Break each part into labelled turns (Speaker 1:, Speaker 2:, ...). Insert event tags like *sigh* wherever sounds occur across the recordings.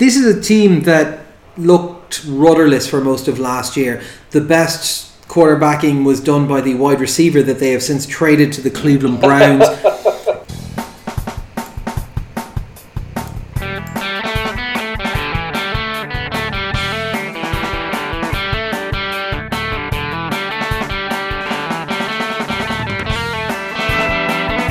Speaker 1: this is a team that looked rudderless for most of last year. The best quarterbacking was done by the wide receiver that they have since traded to the Cleveland Browns. *laughs*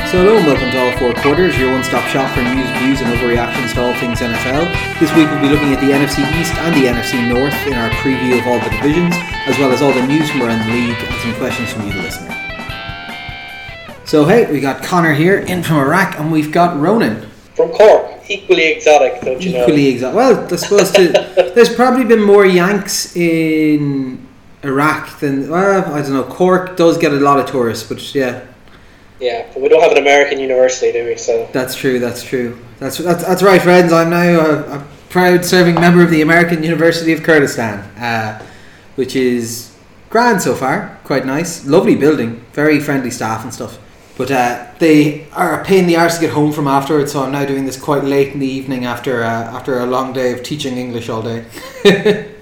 Speaker 1: So hello and welcome Four Quarters, your one-stop shop for news, views and overreactions to all things NFL. This week we'll be looking at the NFC East and the NFC North in our preview of all the divisions, as well as all the news from around the league and some questions from you, the listener. So hey, we got Connor here in from Iraq, and we've got Ronan.
Speaker 2: From Cork, equally exotic, don't you know?
Speaker 1: Equally exotic. Well, I suppose to, *laughs* there's probably been more Yanks in Iraq than well, I don't know. Cork does get a lot of tourists, but yeah,
Speaker 2: Yeah, but we don't have an American university, do we? So
Speaker 1: That's true. That's true. That's that's, that's right, friends. I'm now a, a proud serving member of the American University of Kurdistan, uh, which is grand so far. Quite nice, lovely building, very friendly staff and stuff. But uh, they are a pain in the arse to get home from afterwards. So I'm now doing this quite late in the evening after uh, after a long day of teaching English all day. *laughs*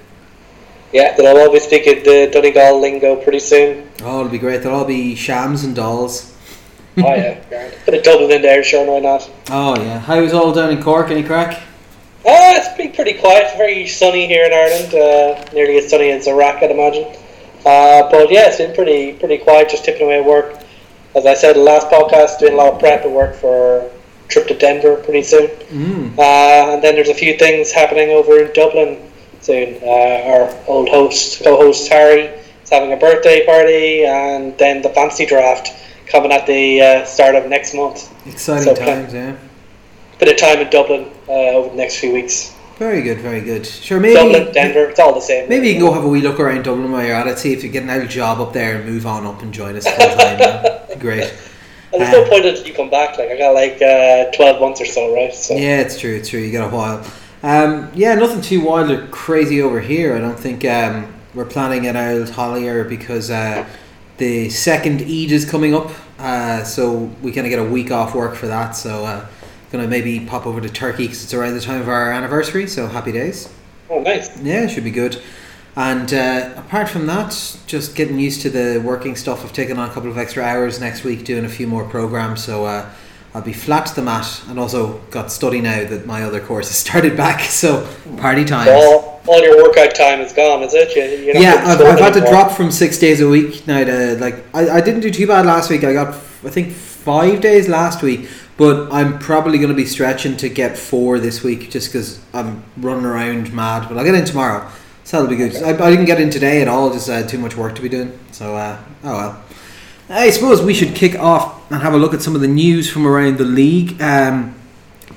Speaker 2: yeah, then I'll all be speaking the Donegal lingo pretty soon.
Speaker 1: oh, it'll be great. They'll all be shams and dolls.
Speaker 2: Oh yeah, grand. Bit of Dublin in there, sure, why not?
Speaker 1: Oh yeah. How was all down in Cork? Any crack?
Speaker 2: Ah, it's been pretty quiet. Very sunny here in Ireland. Uh, nearly as sunny as Iraq, I'd imagine. Uh, but yeah, it's been pretty pretty quiet. Just tipping away at work. As I said, the last podcast, doing a lot of prep and work for a trip to Denver pretty soon.
Speaker 1: Mm.
Speaker 2: Uh, and then there's a few things happening over in Dublin soon. Uh, our old host, co-host Harry, is having a birthday party, and then the fantasy draft coming at the uh, start of next month.
Speaker 1: Exciting
Speaker 2: So,
Speaker 1: times, yeah.
Speaker 2: Bit of time in Dublin uh, over the next few weeks.
Speaker 1: Very good, very good. Sure, maybe
Speaker 2: Dublin, Denver, it's all the same.
Speaker 1: Maybe you can go have a wee look around Dublin while you're at it, see if you get an old job up there and move on up and join us full time. *laughs* Great.
Speaker 2: And there's
Speaker 1: Uh,
Speaker 2: no point until you come back. Like I got like uh, 12 months or so, right? So
Speaker 1: Yeah, it's true, it's true. You got a while. Um, yeah, nothing too wild or crazy over here. I don't think um, we're planning an old Hollier because uh, the second Eid is coming up, uh, so we kind of get a week off work for that. So uh, gonna maybe pop over to Turkey because it's around the time of our anniversary. So happy days.
Speaker 2: oh, nice.
Speaker 1: Yeah, should be good. And uh, apart from that, just getting used to the working stuff. I've taken on a couple of extra hours next week doing a few more programs, so uh, I'll be flat to the mat. And also got study now that my other course has *laughs* started back, so party times.
Speaker 2: All, your workout time is gone, is it? You,
Speaker 1: Yeah, I've, I've had to drop from six days a week now to like I, I didn't do too bad last week. I got I think five days last week, but I'm probably going to be stretching to get four this week just because I'm running around mad. But I'll get in tomorrow, so that'll be good. I, I didn't get in today at all. Just had too much work to be doing. So uh, oh well. I suppose we should kick off and have a look at some of the news from around the league. Um,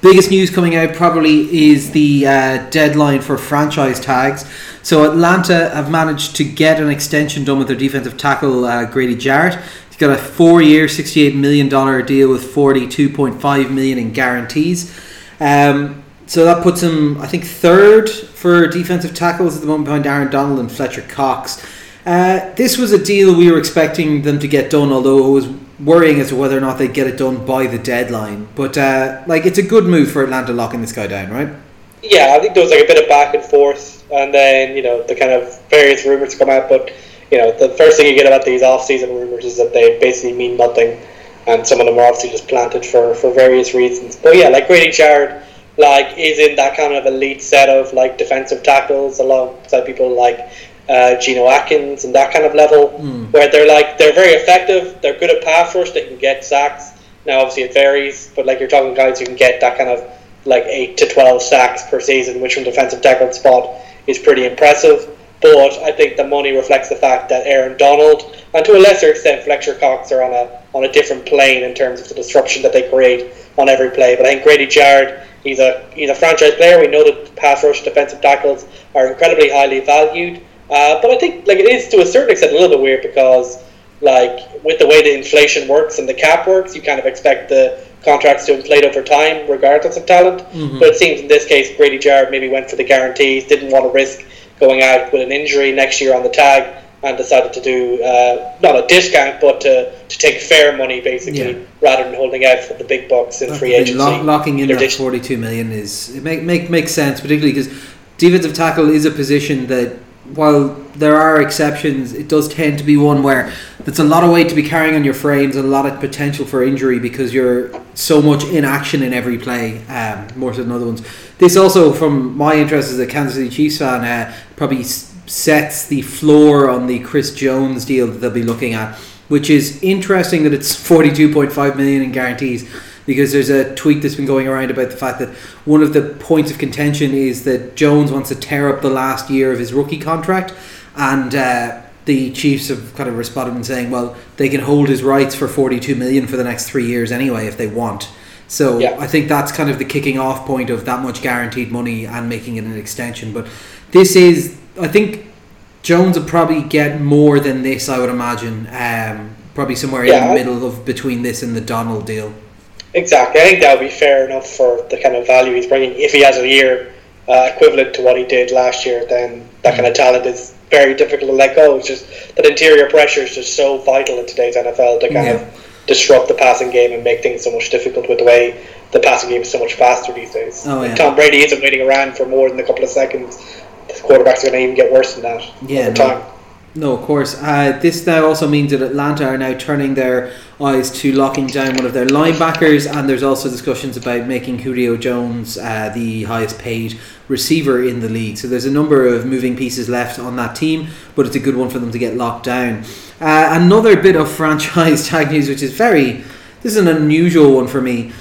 Speaker 1: biggest news coming out probably is the uh, deadline for franchise tags. So Atlanta have managed to get an extension done with their defensive tackle uh, Grady Jarrett. He's got a four-year, sixty-eight million dollar deal with forty-two point five million in guarantees. Um, so that puts him, I think, third for defensive tackles at the moment behind Aaron Donald and Fletcher Cox. Uh, this was a deal we were expecting them to get done, although it was worrying as to whether or not they'd get it done by the deadline. But uh, like, it's a good move for Atlanta locking this guy down, right?
Speaker 2: Yeah, I think there was like a bit of back and forth, and then you know the kind of various rumors come out. But you know the first thing you get about these off-season rumors is that they basically mean nothing, and some of them are obviously just planted for for various reasons. But yeah, like Grady Jarrett, like is in that kind of elite set of like defensive tackles alongside people like uh, Geno Atkins and that kind of level, where they're like they're very effective. They're good at pass rush. They can get sacks. Now obviously it varies, but like you're talking guys who can get that kind of like eight to twelve sacks per season, which from defensive tackle spot is pretty impressive. But I think the money reflects the fact that Aaron Donald and to a lesser extent Fletcher Cox are on a on a different plane in terms of the disruption that they create on every play. But I think Grady Jarrett, he's a he's a franchise player. We know that pass rush defensive tackles are incredibly highly valued. Uh, but I think like it is to a certain extent a little bit weird because like with the way the inflation works and the cap works, you kind of expect the contracts to inflate over time, regardless of talent. But it seems in this case, Grady Jarrett maybe went for the guarantees, didn't want to risk going out with an injury next year on the tag, and decided to do uh, not a discount, but to, to take fair money basically,
Speaker 1: Yeah.
Speaker 2: rather than holding out for the big bucks in free agency.
Speaker 1: lock- locking in that 42 million is it make, make makes sense particularly because defensive tackle is a position that while there are exceptions it does tend to be one where there's a lot of weight to be carrying on your frames and a lot of potential for injury because you're so much in action in every play um, more so than other ones. This also from my interest as a Kansas City Chiefs fan uh, probably sets the floor on the Chris Jones deal that they'll be looking at which is interesting that it's 42.5 million in guarantees because there's a tweet that's been going around about the fact that one of the points of contention is that Jones wants to tear up the last year of his rookie contract, and uh, the Chiefs have kind of responded and saying, well, they can hold his rights for 42 million for the next three years anyway if they want. So
Speaker 2: Yeah.
Speaker 1: I think that's kind of the kicking off point of that much guaranteed money and making it an extension. But this is, I think, Jones will probably get more than this. I would imagine, um, probably somewhere in the middle of between this and the Donald deal.
Speaker 2: Exactly. I think that would be fair enough for the kind of value he's bringing. If he has a year uh, equivalent to what he did last year, then that kind of talent is very difficult to let go. It's just that interior pressure is just so vital in today's NFL to kind
Speaker 1: Yeah.
Speaker 2: of disrupt the passing game and make things so much difficult with the way the passing game is so much faster these days.
Speaker 1: Oh, yeah.
Speaker 2: Tom Brady isn't waiting around for more than a couple of seconds. The quarterbacks are going to even get worse than that
Speaker 1: Yeah,
Speaker 2: over time.
Speaker 1: No, of course. Uh, this now also means that Atlanta are now turning their eyes to locking down one of their linebackers, and there's also discussions about making Julio Jones uh, the highest paid receiver in the league. So there's a number of moving pieces left on that team, but it's a good one for them to get locked down. Uh, another bit of *laughs* franchise tag news, which is very, this is an unusual one for me.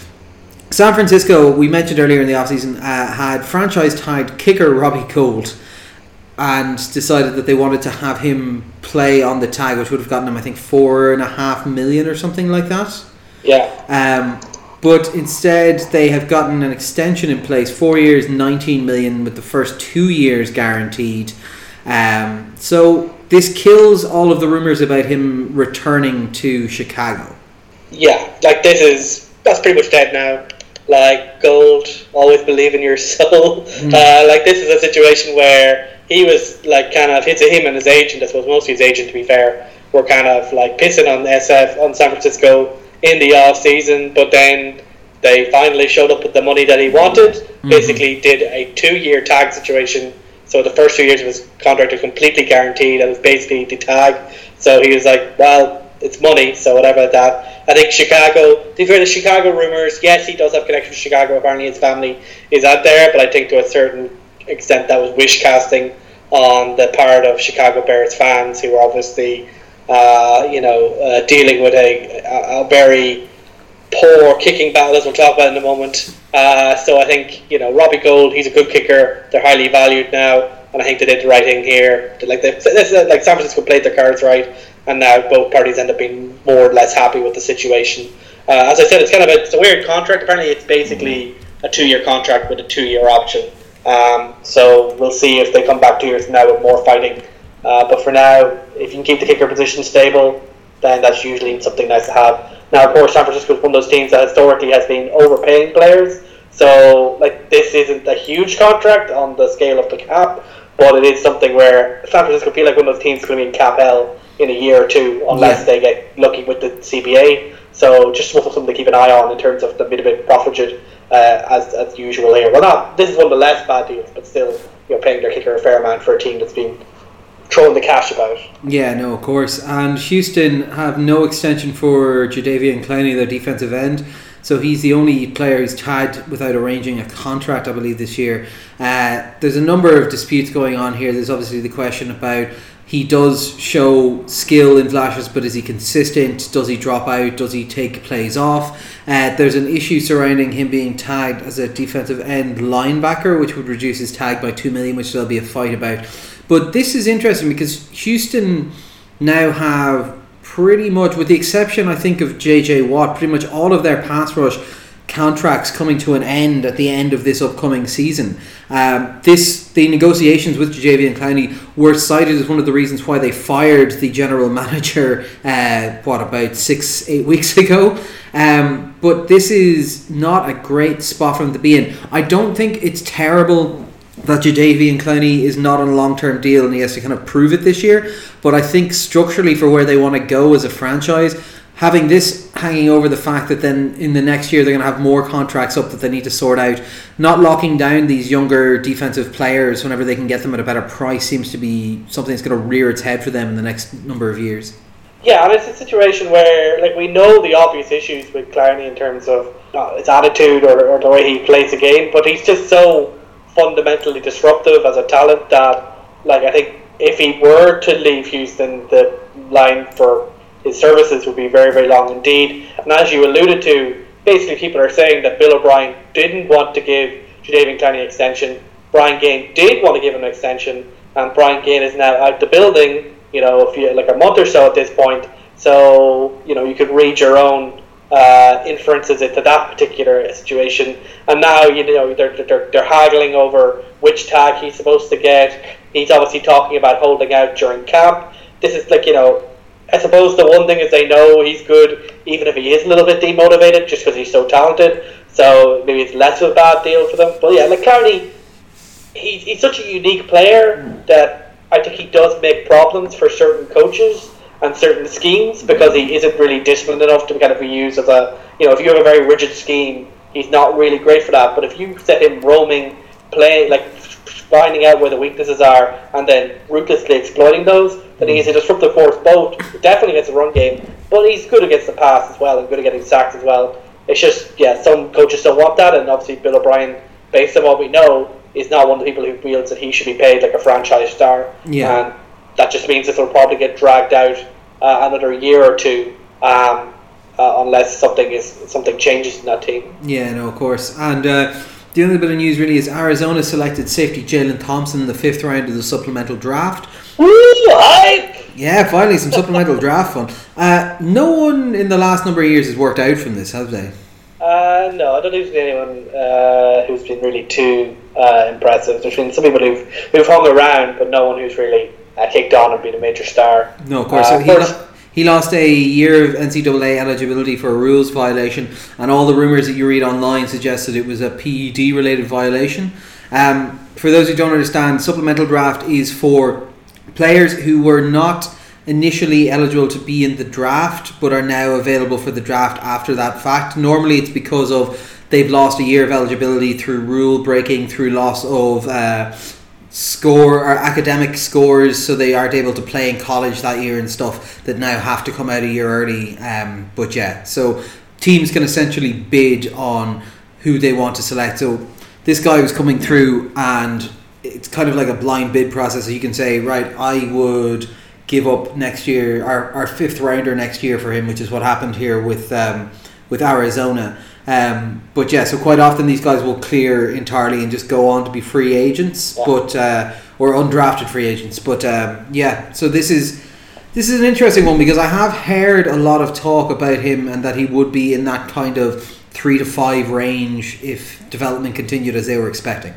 Speaker 1: San Francisco, we mentioned earlier in the offseason, uh, had franchise tied kicker Robbie Gould and decided that they wanted to have him play on the tag, which would have gotten him, I think, four and a half million or something like that.
Speaker 2: Yeah.
Speaker 1: Um, but instead, they have gotten an extension in place four years, 19 million, with the first two years guaranteed. Um, so this kills all of the rumors about him returning to Chicago.
Speaker 2: Yeah, like this is that's pretty much dead now. Like gold, always believe in your *laughs* soul. Uh, like this is a situation where he was like kind of it's him and his agent. I suppose mostly his agent, to be fair, were kind of like pissing on SF on San Francisco in the off season, but then they finally showed up with the money that he wanted. Basically, did a two-year tag situation. So the first two years of his contract are completely guaranteed. That was basically the tag. So he was like, "Well, it's money, so whatever that." I think Chicago. Be fair, the Chicago rumors. Yes, he does have connection to Chicago. Apparently, his family is out there, but I think to a certain extent that was wish casting on the part of Chicago Bears fans who were obviously, uh, you know, uh, dealing with a, a, a very poor kicking battle, as we'll talk about in a moment. Uh, so I think you know Robbie Gould, he's a good kicker. They're highly valued now, and I think they did the right thing here. Like they, like San Francisco played their cards right, and now both parties end up being more or less happy with the situation. Uh, as I said, it's kind of a, it's a weird contract. Apparently, it's basically a two-year contract with a two-year option. Um, so we'll see if they come back two years from now with more fighting. Uh, but for now, if you can keep the kicker position stable, then that's usually something nice to have. Now, of course, San Francisco is one of those teams that historically has been overpaying players. So, like, this isn't a huge contract on the scale of the cap, but it is something where San Francisco feel like one of those teams going to be in cap L in a year or two, unless
Speaker 1: Yeah.
Speaker 2: they get lucky with the CBA. So, just something to keep an eye on in terms of the bit of it profligate uh, as, as usual here. Well, not this is one of the less bad deals, but still, you're paying their kicker a fair amount for a team that's been throwing the cash about.
Speaker 1: Yeah, no, of course. And Houston have no extension for Jadeveon Clowney, their defensive end. So he's the only player who's tagged without arranging a contract, I believe, this year. Uh, there's a number of disputes going on here. There's obviously the question about he does show skill in flashes, but is he consistent? Does he drop out? Does he take plays off? Uh, there's an issue surrounding him being tagged as a defensive end linebacker, which would reduce his tag by two million, which there'll be a fight about. But this is interesting because Houston now have pretty much, with the exception, I think, of JJ Watt, pretty much all of their pass rush contracts coming to an end at the end of this upcoming season. Um, this the negotiations with Jadeveon Clowney were cited as one of the reasons why they fired the general *laughs* manager. Uh, what about six eight weeks ago? Um, but this is not a great spot for them to be in. I don't think it's terrible that Jadeveon Clowney is not on a long term deal and he has to kind of prove it this year. But I think structurally for where they want to go as a franchise, having this hanging over the fact that then in the next year they're going to have more contracts up that they need to sort out, not locking down these younger defensive players whenever they can get them at a better price seems to be something that's going to rear its head for them in the next number of years.
Speaker 2: Yeah, and it's a situation where, like, we know the obvious issues with Clowney in terms of uh, his attitude or, or the way he plays the game, but he's just so fundamentally disruptive as a talent that, like, I think if he were to leave Houston, the line for his services would be very, very long indeed. And as you alluded to, basically people are saying that Bill O'Brien didn't want to give Jadeveon Clowney an extension. Brian Gaine did want to give him an extension, and Brian Gaine is now out the building. You know, if you like a month or so at this point. So you know, you could read your own uh, inferences into that particular situation. And now you know they're, they're, they're haggling over which tag he's supposed to get. He's obviously talking about holding out during camp. This is like you know, I suppose the one thing is they know he's good, even if he is a little bit demotivated, just because he's so talented. So maybe it's less of a bad deal for them. But yeah, like Clowney, he's, he's such a unique player that I think he does make problems for certain coaches and certain schemes because he isn't really disciplined enough to kind of be used as a you know if you have a very rigid scheme he's not really great for that but if you set him roaming playing like finding out where the weaknesses are and then ruthlessly exploiting those then he's a disruptive force both definitely against the run game but he's good against the pass as well and good at getting sacked as well it's just yeah some coaches don't want that and obviously Bill O'Brien based on what we know is not one of the people who feels that he should be paid like a franchise star
Speaker 1: Yeah.
Speaker 2: and that just means it'll probably get dragged out uh, another year or two, um, uh, unless something is something changes in that team.
Speaker 1: Yeah, no, of course. And uh, the other bit of news really is Arizona selected safety Jalen Thompson in the fifth round of the supplemental draft. Yeah, finally some supplemental *laughs* draft fun. Uh, no one in the last number of years has worked out from this, have they?
Speaker 2: Uh, no, I don't think there's anyone uh, who's been really too uh, impressive. There's been some people who've who've hung around, but no one who's really uh, kicked on and been a major star.
Speaker 1: No, of course.
Speaker 2: Uh,
Speaker 1: so he, lo- he lost a year of NCAA eligibility for a rules violation, and all the rumors that you read online suggested it was a PED related violation. Um, for those who don't understand, supplemental draft is for players who were not initially eligible to be in the draft but are now available for the draft after that fact. Normally, it's because of they've lost a year of eligibility through rule breaking, through loss of. Uh, score or academic scores so they aren't able to play in college that year and stuff that now have to come out a year early um, but yeah. So teams can essentially bid on who they want to select. So this guy was coming through and it's kind of like a blind bid process so you can say right I would give up next year our, our fifth rounder next year for him which is what happened here with um, with Arizona um, but yeah, so quite often these guys will clear entirely and just go on to be free agents,
Speaker 2: Yeah.
Speaker 1: but uh, or undrafted free agents. But um, yeah, so this is this is an interesting one because I have heard a lot of talk about him and that he would be in that kind of three to five range if development continued as they were expecting.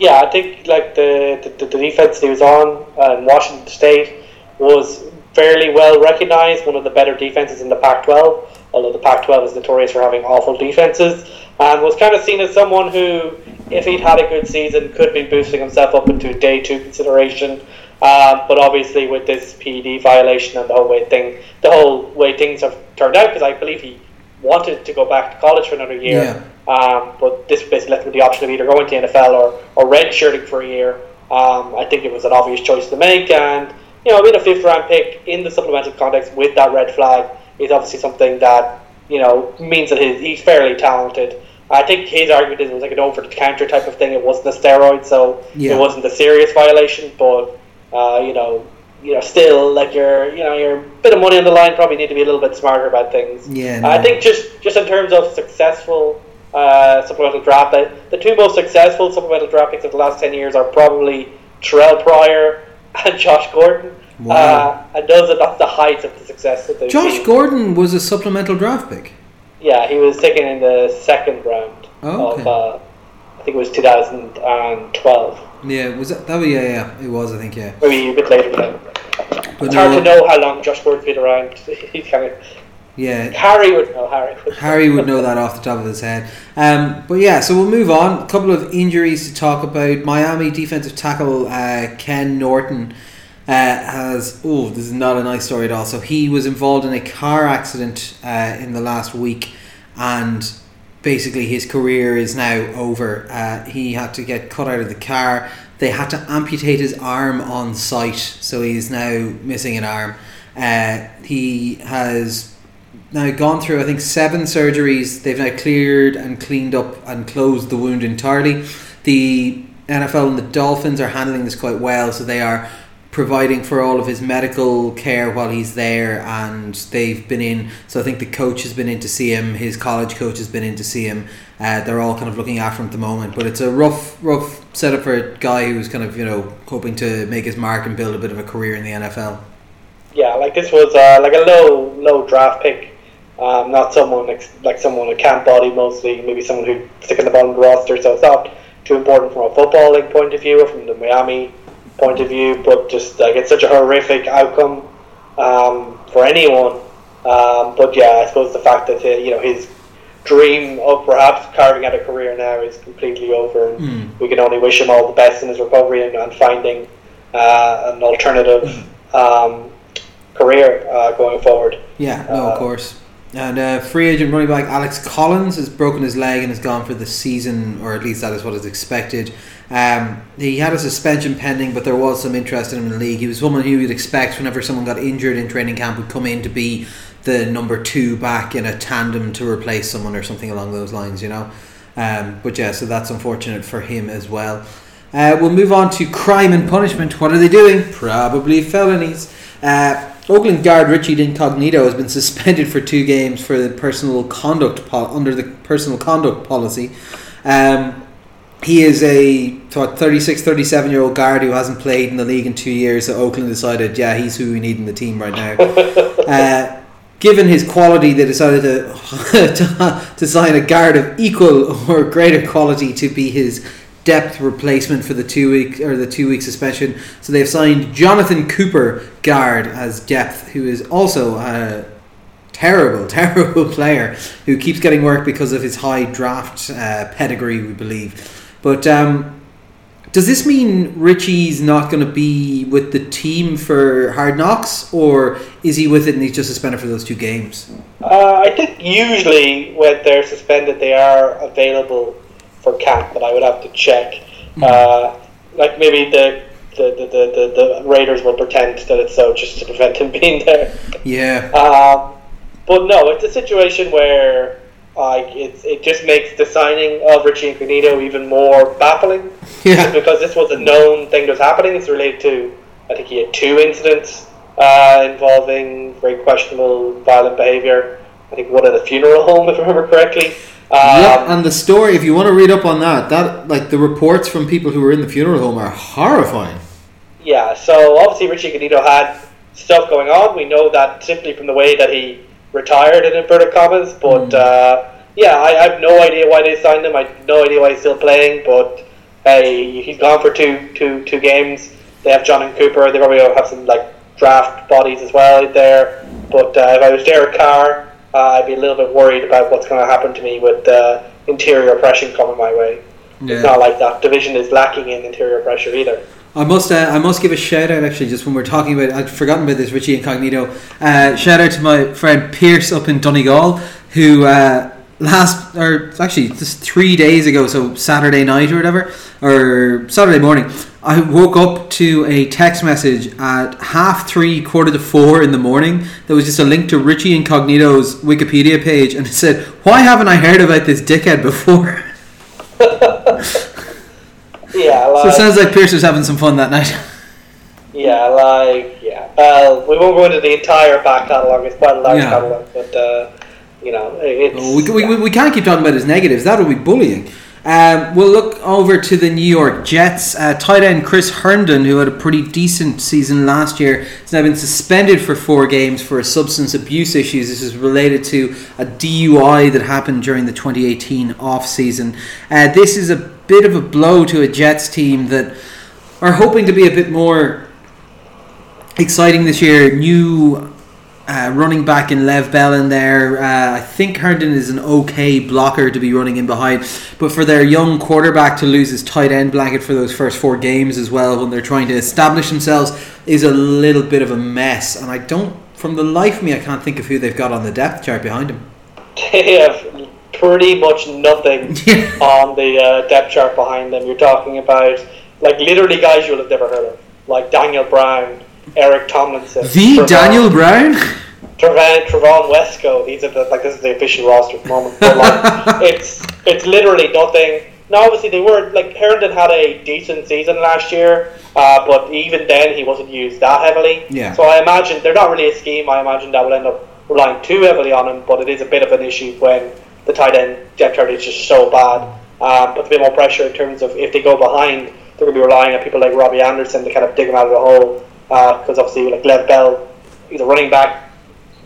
Speaker 2: Yeah, I think like the the, the defense he was on uh, in Washington State was fairly well recognized, one of the better defenses in the Pac-12. Although the Pac-12 is notorious for having awful defenses, and was kind of seen as someone who, if he'd had a good season, could be boosting himself up into day two consideration. Um, but obviously, with this PED violation and the whole way thing, the whole way things have turned out, because I believe he wanted to go back to college for another year.
Speaker 1: Yeah.
Speaker 2: Um, but this basically left him the option of either going to the NFL or, or redshirting for a year. Um, I think it was an obvious choice to make, and you know, being a fifth round pick in the supplemental context with that red flag is obviously something that you know means that he's fairly talented. I think his argument is it was like an over the counter type of thing. It wasn't a steroid, so
Speaker 1: Yeah.
Speaker 2: it wasn't a serious violation. But uh, you know, you know, still like you're you know you're a bit of money on the line. Probably need to be a little bit smarter about things.
Speaker 1: Yeah,
Speaker 2: I think just just in terms of successful uh, supplemental draft, the, the two most successful supplemental draft picks of the last ten years are probably Terrelle Pryor and Josh Gordon.
Speaker 1: Wow.
Speaker 2: Uh, and those are that's the heights of the success that they've
Speaker 1: Josh
Speaker 2: seen.
Speaker 1: Gordon was a supplemental draft pick.
Speaker 2: Yeah, he was taken in the second round
Speaker 1: Oh, okay.
Speaker 2: of uh, I think it was 2012,
Speaker 1: Yeah, was that? That yeah, yeah. It was, I think, yeah.
Speaker 2: maybe a bit later than.
Speaker 1: But
Speaker 2: It's
Speaker 1: no,
Speaker 2: hard to know how long Josh Gordon's been around. *laughs* He's kind of
Speaker 1: Yeah,
Speaker 2: Harry would know. Harry. Would
Speaker 1: Harry would know that *laughs* off the top of his head. Um, but yeah, so we'll move on. A couple of injuries to talk about. Miami defensive tackle uh, Ken Norton uh, has. Oh, this is not a nice story at all. So he was involved in a car accident uh, in the last week, and basically his career is now over. Uh, he had to get cut out of the car. They had to amputate his arm on site, so he's now missing an arm. Uh, he has now gone through, I think, seven surgeries. They've now cleared and cleaned up and closed the wound entirely. The NFL and the Dolphins are handling this quite well, so they are providing for all of his medical care while he's there and they've been in so I think the coach has been in to see him his college coach has been in to see him. Uh, they're all kind of looking after him at the moment but it's a rough rough setup for a guy who's kind of you know hoping to make his mark and build a bit of a career in the NFL
Speaker 2: yeah like this was uh, like a low low draft pick. Um, not someone like, like someone a camp body mostly maybe someone who's stick in the bottom of the roster. So it's not too important from a footballing point of view or from the Miami point of view, but just like it's such a horrific outcome um, for anyone. Um, but yeah, I suppose the fact that uh, you know his dream of perhaps carving out a career now is completely over, and
Speaker 1: Mm.
Speaker 2: we can only wish him all the best in his recovery and, and finding uh, an alternative um, career uh, going forward.
Speaker 1: Yeah, no, of course. And uh, free agent running back Alex Collins has broken his leg and is gone for the season, or at least that is what is expected. Um, he had a suspension pending, but there was some interest in him in the league. He was someone who you'd expect whenever someone got injured in training camp would come in to be the number two back in a tandem to replace someone or something along those lines, you know. Um, but yeah, so that's unfortunate for him as well. Uh, we'll move on to crime and punishment. What are they doing? Probably felonies. Uh, Oakland guard Richie Incognito has been *laughs* suspended for two games for the personal conduct pol- under the personal conduct policy. Um, he is a what, 36, 37 year old guard who hasn't played in the league in two years. So Oakland decided, yeah, he's who we need in the team right now. *laughs* Uh, given his quality, they decided to, to *laughs* to sign a guard of equal or greater quality to be his depth replacement for the two week or the two week suspension. So they've signed Jonathan Cooper, guard, as depth, who is also a terrible, *laughs* terrible player who keeps getting work because of his high draft uh, pedigree, we believe. But um, does this mean Richie's not going to be with the team for Hard Knocks, or is he with it and he's just suspended for those two games?
Speaker 2: Uh, I think usually when they're suspended, they are available for camp, but I would have to check. Uh, like maybe the the, the, the, the, Raiders will pretend that it's so just to prevent him *laughs* being there.
Speaker 1: Yeah,
Speaker 2: Um, but no, it's a situation where like it's it just makes the signing of Richie Incognito even more baffling. *laughs*
Speaker 1: yeah,
Speaker 2: because this was a known thing that was happening. It's related to, I think he had two incidents uh, involving very questionable violent behaviour. I think one at a funeral home, if I remember correctly. Um,
Speaker 1: yeah. And the story, if you want to read up on that, that like the reports from people who were in the funeral home are horrifying.
Speaker 2: yeah, so obviously Richie Incognito had stuff going on. We know that simply from the way that he retired in inverted commas. But
Speaker 1: Mm.
Speaker 2: uh, yeah, I, I have no idea why they signed him. I have no idea why he's still playing. But hey, he's gone for two, two, two games. They have Jonathan Cooper. They probably have some like draft bodies as well out there. But uh, if I was Derek Carr, I'd be a little bit worried about what's going to happen to me with uh, interior pressure coming my way. It's not like that division is lacking in interior pressure either.
Speaker 1: I must uh, I must give a shout out actually just when we're talking about I'd forgotten about this Richie Incognito. Uh, shout out to my friend Pierce up in Donegal who uh, last or actually just three days ago, so Saturday night or whatever, or Saturday morning, I woke up to a text message at half three, quarter to four in the morning. There was just a link to Richie Incognito's Wikipedia page, and it said, "Why haven't I heard about this dickhead before?" *laughs*
Speaker 2: Yeah,
Speaker 1: So it sounds like Pierce was having some fun that night.
Speaker 2: yeah, like yeah. Well, we won't go into the entire back catalogue. It's quite a large
Speaker 1: Yeah.
Speaker 2: catalogue, but uh, you know, it's
Speaker 1: we, we, we, we can't keep talking about his negatives. That would be bullying. Um, we'll look over to the New York Jets. Uh, tight end Chris Herndon, who had a pretty decent season last year, has now been suspended for four games for substance abuse issues. This is related to a DUI that happened during the 2018 off season. Uh, this is a bit of a blow to a Jets team that are hoping to be a bit more exciting this year. New uh, running back in Le'Veon Bell in there. Uh, I think Herndon is an okay blocker to be running in behind, but for their young quarterback to lose his tight end blanket for those first four games as well, when they're trying to establish themselves, is a little bit of a mess. And I don't, from the life of me, I can't think of who they've got on the depth chart behind him.
Speaker 2: They have pretty much nothing *laughs* on the uh, depth chart behind them. You're talking about like literally guys you'll have never heard of, like Daniel Brown, Eric Tomlinson,
Speaker 1: The
Speaker 2: Trevon-
Speaker 1: Daniel Brown?
Speaker 2: Trevon, Trevon Wesco. These are the, like this is the official roster at the moment. But like *laughs* it's it's literally nothing. Now obviously they were like Herndon had a decent season last year, uh, but even then he wasn't used that heavily.
Speaker 1: Yeah.
Speaker 2: So I imagine they're not really a scheme. I imagine that will end up relying too heavily on him, but it is a bit of an issue when the tight end depth chart is just so bad. Um, puts a bit more pressure in terms of if they go behind, they're going to be relying on people like Robbie Anderson to kind of dig them out of the hole. Because obviously, like Le'Veon Bell, he's a running back,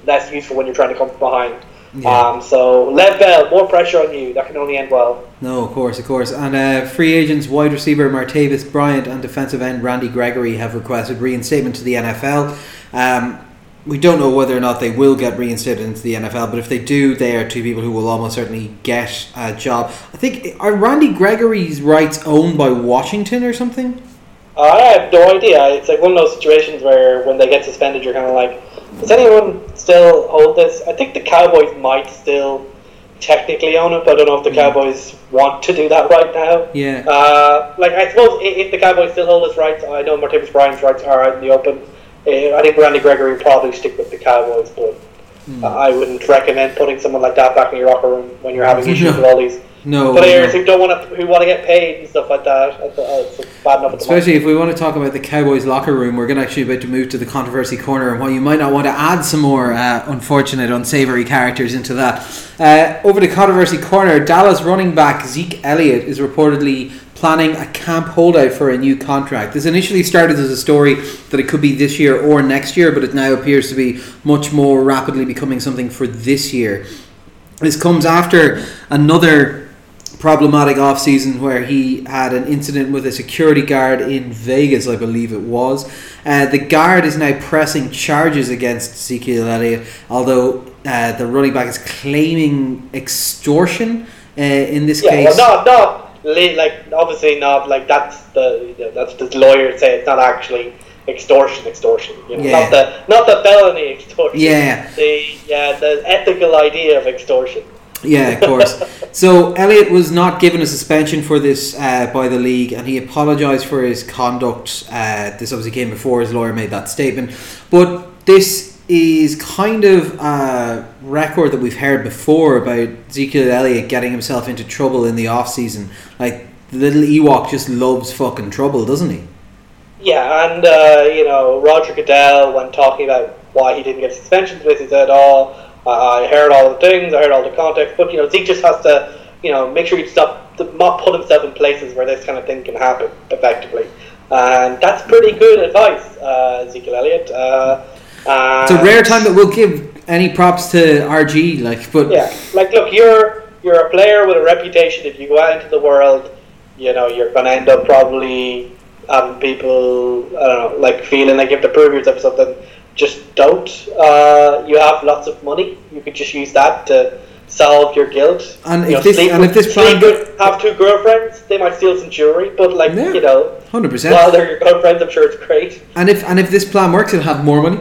Speaker 2: less useful when you're trying to come from behind.
Speaker 1: Yeah.
Speaker 2: Um, so Le'Veon Bell, more pressure on you. That can only end well.
Speaker 1: No, of course, of course. And uh, free agents, wide receiver Martavis Bryant and defensive end Randy Gregory have requested reinstatement to the NFL. Um, we don't know whether or not they will get reinstated into the NFL, but if they do, they are two people who will almost certainly get a job. I think are Randy Gregory's rights owned by Washington or something?
Speaker 2: I have no idea. It's like one of those situations where when they get suspended, you're kind of like, does anyone still hold this? I think the Cowboys might still technically own it, but I don't know if the
Speaker 1: Yeah.
Speaker 2: Cowboys want to do that right now.
Speaker 1: Yeah.
Speaker 2: Uh, like I suppose i- if the Cowboys still hold his rights, I know Martavis Bryant's rights are out in the open. Uh, I think Randy Gregory would probably stick with the Cowboys, but
Speaker 1: Hmm.
Speaker 2: I wouldn't recommend putting someone like that back in your locker room when you're having *laughs* issues
Speaker 1: No.
Speaker 2: with all these
Speaker 1: No.
Speaker 2: players who don't want to, who want to get paid and stuff like that. It's bad enough.
Speaker 1: Especially if we want to talk about the Cowboys locker room, we're going to actually about to move to the controversy corner, and while you might not want to add some more uh, unfortunate, unsavory characters into that, uh, over the controversy corner, Dallas running back Zeke Elliott is reportedly planning a camp holdout for a new contract. This initially started as a story that it could be this year or next year, but it now appears to be much more rapidly becoming something for this year. This comes after another problematic off season where he had an incident with a security guard in Vegas, I believe it was. Uh, the guard is now pressing charges against Ezekiel Elliott, although uh, the running back is claiming extortion uh, in this
Speaker 2: Yeah,
Speaker 1: case.
Speaker 2: well, not not like obviously not like that's the that's the lawyer say it's not actually extortion, extortion. You know,
Speaker 1: Yeah.
Speaker 2: not the not the felony extortion.
Speaker 1: Yeah.
Speaker 2: The yeah the ethical idea of extortion.
Speaker 1: Yeah, of course. so Elliott was not given a suspension for this uh, by the league, and he apologised for his conduct. Uh, this obviously came before his lawyer made that statement, but this is kind of a record that we've heard before about Ezekiel Elliott getting himself into trouble in the off season. Like little Ewok just loves fucking trouble, doesn't he?
Speaker 2: Yeah, and uh, you know Roger Goodell, when talking about why he didn't get suspension for this, he said, "Oh, I heard all the things, I heard all the context, but you know Zeke just has to, you know, make sure he stop to not put himself in places where this kind of thing can happen effectively." And that's pretty good advice, uh, Ezekiel Elliott. Uh,
Speaker 1: It's a rare time that we'll give any props to RG, like, but
Speaker 2: Yeah, like look, you're you're a player with a reputation. If you go out into the world, you know you're gonna end up probably having people I don't know, like feeling like you have to prove yourself something. Just don't. Uh, you have lots of money. You could just use that to solve your guilt.
Speaker 1: And
Speaker 2: You
Speaker 1: if this-
Speaker 2: sleep
Speaker 1: and
Speaker 2: with-
Speaker 1: if this plan-
Speaker 2: sleep have two girlfriends, they might steal some jewelry, but like
Speaker 1: Yeah.
Speaker 2: you know,
Speaker 1: hundred percent.
Speaker 2: while they're your girlfriends, I'm sure it's great.
Speaker 1: And if and if this plan works, he'll have more money,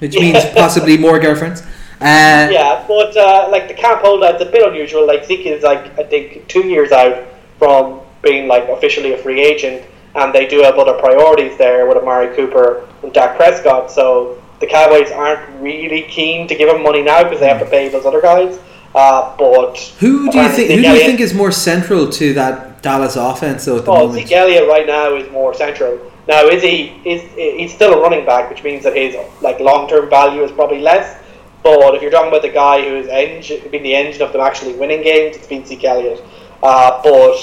Speaker 1: which means possibly more girlfriends. Uh,
Speaker 2: Yeah, but uh, like the camp holdout's a bit unusual. Like Zeke is like I think two years out from being like officially a free agent, and they do have other priorities there with Amari Cooper and Dak Prescott. So the Cowboys aren't really keen to give him money now because they have to pay those other guys. Uh, but
Speaker 1: Who do you think?
Speaker 2: Zeke
Speaker 1: Who do you
Speaker 2: Elliott-
Speaker 1: think is more central to that Dallas offense though at the
Speaker 2: Oh,
Speaker 1: moment?
Speaker 2: Zeke Elliott right now is more central. Now, is he? Is he's still a running back, which means that his like long term value is probably less. But if you're talking about the guy who's engine, been the engine of them actually winning games, it's been Zeke Elliott. Uh, but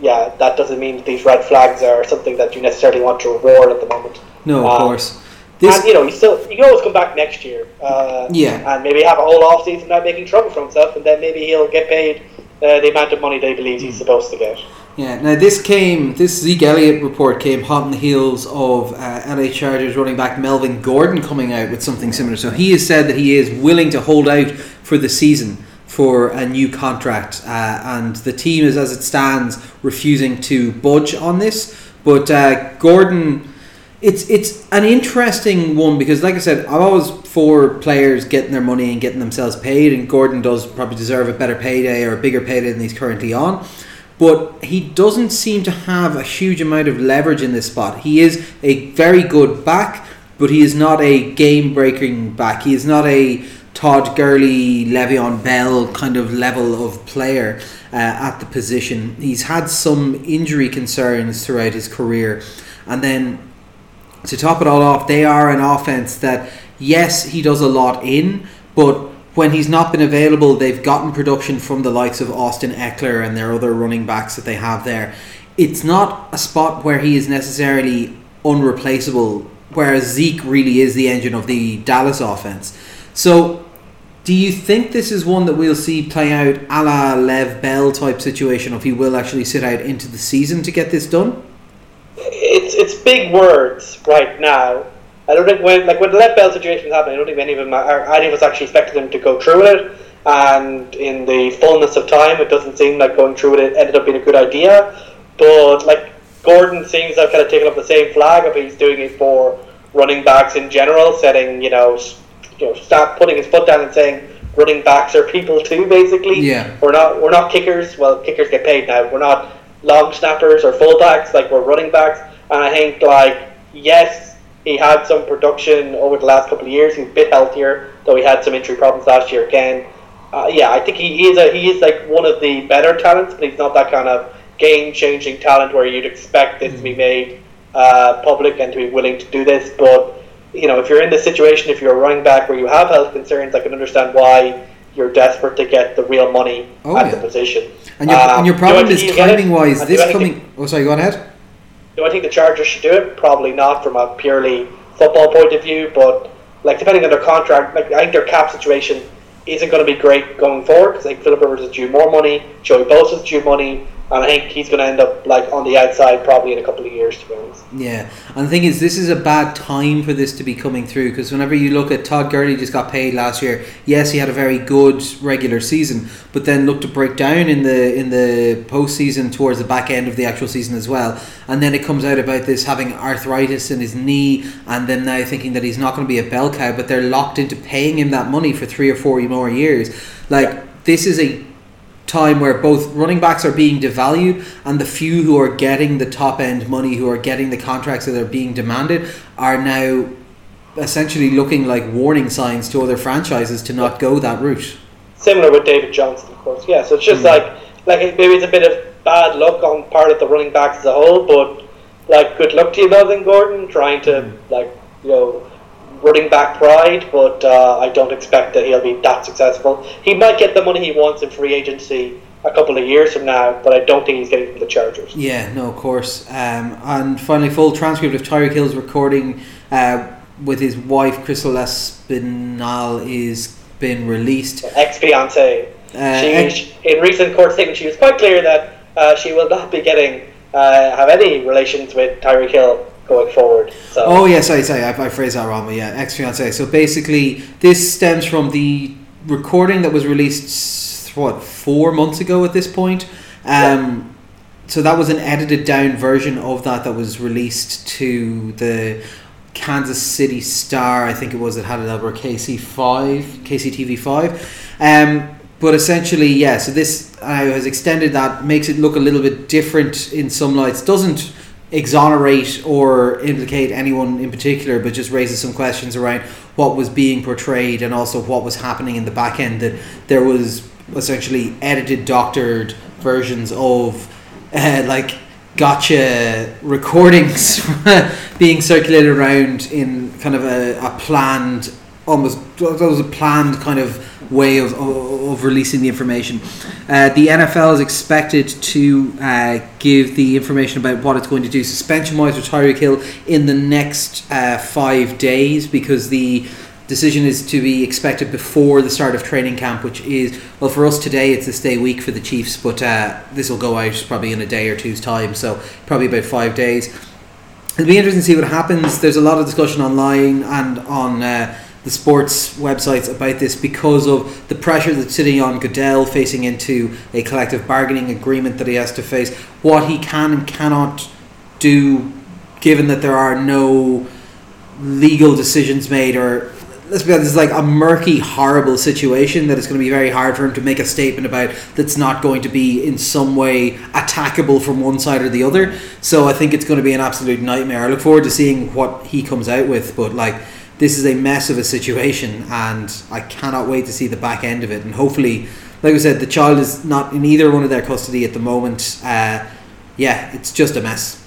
Speaker 2: yeah, that doesn't mean that these red flags are something that you necessarily want to reward at the moment.
Speaker 1: No, of
Speaker 2: Um,
Speaker 1: course. This
Speaker 2: and you know, you still you can always come back next year. Uh,
Speaker 1: Yeah.
Speaker 2: And maybe have a whole off season without making trouble for himself, and then maybe he'll get paid uh, the amount of money they believe
Speaker 1: Hmm.
Speaker 2: he's supposed to get.
Speaker 1: Yeah, now this came, this Zeke Elliott report came hot on the heels of uh, LA Chargers running back Melvin Gordon coming out with something similar. So he has said that he is willing to hold out for the season for a new contract, uh, and the team is, as it stands, refusing to budge on this. But uh, Gordon, it's it's an interesting one because, like I said, I'm always for players getting their money and getting themselves paid, and Gordon does probably deserve a better payday or a bigger payday than he's currently on but he doesn't seem to have a huge amount of leverage in this spot. He is a very good back, but he is not a game breaking back. He is not a Todd Gurley, Le'Veon Bell kind of level of player uh, at the position. He's had some injury concerns throughout his career. And then to top it all off, they are an offense that, yes, he does a lot in, but when he's not been available, they've gotten production from the likes of Austin Ekeler and their other running backs that they have there. It's not a spot where he is necessarily unreplaceable, whereas Zeke really is the engine of the Dallas offense. So, do you think this is one that we'll see play out a la Le'Veon Bell type situation, if he will actually sit out into the season to get this done?
Speaker 2: It's it's big words right now I don't think when like when the Le'Veon Bell situation happened, I don't think any of them are, any of us actually expected them to go through with it. And in the fullness of time, it doesn't seem like going through with it ended up being a good idea. But like Gordon seems to have kind of taken up the same flag of he's doing it for running backs in general, setting you know you know stop putting his foot down and saying running backs are people too. Basically,
Speaker 1: yeah,
Speaker 2: we're not we're not kickers. Well, kickers get paid now. We're not long snappers or fullbacks. Like we're running backs. And I think like yes he had some production over the last couple of years. He's a bit healthier, though he had some injury problems last year again. Uh, yeah, I think he, he is a, he is like one of the better talents, but he's not that kind of game changing talent where you'd expect this to be mm. made uh, public and to be willing to do this. But you know, if you're in this situation, if you're a running back where you have health concerns, I can understand why you're desperate to get the real money oh, at yeah. the position.
Speaker 1: And your, um, and your problem is timing wise. This coming. Oh, sorry. Go on ahead.
Speaker 2: Do I think the Chargers should do it? Probably not from a purely football point of view, but like depending on their contract, like I think their cap situation isn't going to be great going forward because I think Philip Rivers is due more money, Joey Bosa is due money, and I think he's going to end up like on the outside probably in a couple of years. To be honest.
Speaker 1: Yeah, and the thing is, this is a bad time for this to be coming through because whenever you look at Todd Gurley, just got paid last year. Yes, he had a very good regular season, but then looked to break down in the in the postseason towards the back end of the actual season as well. And then it comes out about this having arthritis in his knee, and then now thinking that he's not going to be a bell cow, but they're locked into paying him that money for three or four more years. Like this is a time where both running backs are being devalued and the few who are getting the top end money, who are getting the contracts that are being demanded, are now essentially looking like warning signs to other franchises to not go that route.
Speaker 2: Similar with David Johnson, of course. Yeah, so it's just mm. like like maybe it's a bit of bad luck on part of the running backs as a whole, but like good luck to you, Melvin Gordon, trying to mm. like you know running back pride, but uh, I don't expect that he'll be that successful. He might get the money he wants in free agency a couple of years from now, but I don't think he's getting from the Chargers.
Speaker 1: Yeah, no, of course. Um, and finally, full transcript of Tyreek Hill's recording uh, with his wife, Crystal Espinal, is been released.
Speaker 2: Ex fiance. Uh, ex- in recent court statement, she was quite clear that uh, she will not be getting uh, have any relations with Tyreek Hill going forward. So.
Speaker 1: Oh yes, I say I, I phrased that wrong, but yeah, ex fiance. So basically, this stems from the recording that was released what four months ago at this point. Um, yeah. So that was an edited down version of that that was released to the Kansas City Star. I think it was that had it over KC five, KCTV five. Um, but essentially, yeah. So this uh, has extended that, makes it look a little bit different in some lights. Doesn't exonerate or implicate anyone in particular, but just raises some questions around what was being portrayed and also what was happening in the back end. That there was essentially edited, doctored versions of uh, like gotcha recordings *laughs* being circulated around in kind of a, a planned, almost that was a planned kind of way of, of, releasing the information. Uh, the NFL is expected to uh, give the information about what it's going to do suspension wise with Tyreek Hill in the next uh, five days because the decision is to be expected before the start of training camp, which is well for us today. It's this day week for the Chiefs, but uh, this will go out probably in a day or two's time, so probably about five days. It'll be interesting to see what happens. There's a lot of discussion online and on. The sports websites about this because of the pressure that's sitting on Goodell facing into a collective bargaining agreement that he has to face, what he can and cannot do, given that there are no legal decisions made or let's be honest, it's like a murky, horrible situation that it's going to be very hard for him to make a statement about that's not going to be in some way attackable from one side or the other. So I think it's going to be an absolute nightmare. I look forward to seeing what he comes out with, but like this is a mess of a situation, and I cannot wait to see the back end of it. And hopefully, like I said, the child is not in either one of their custody at the moment. Uh, yeah, it's just a mess.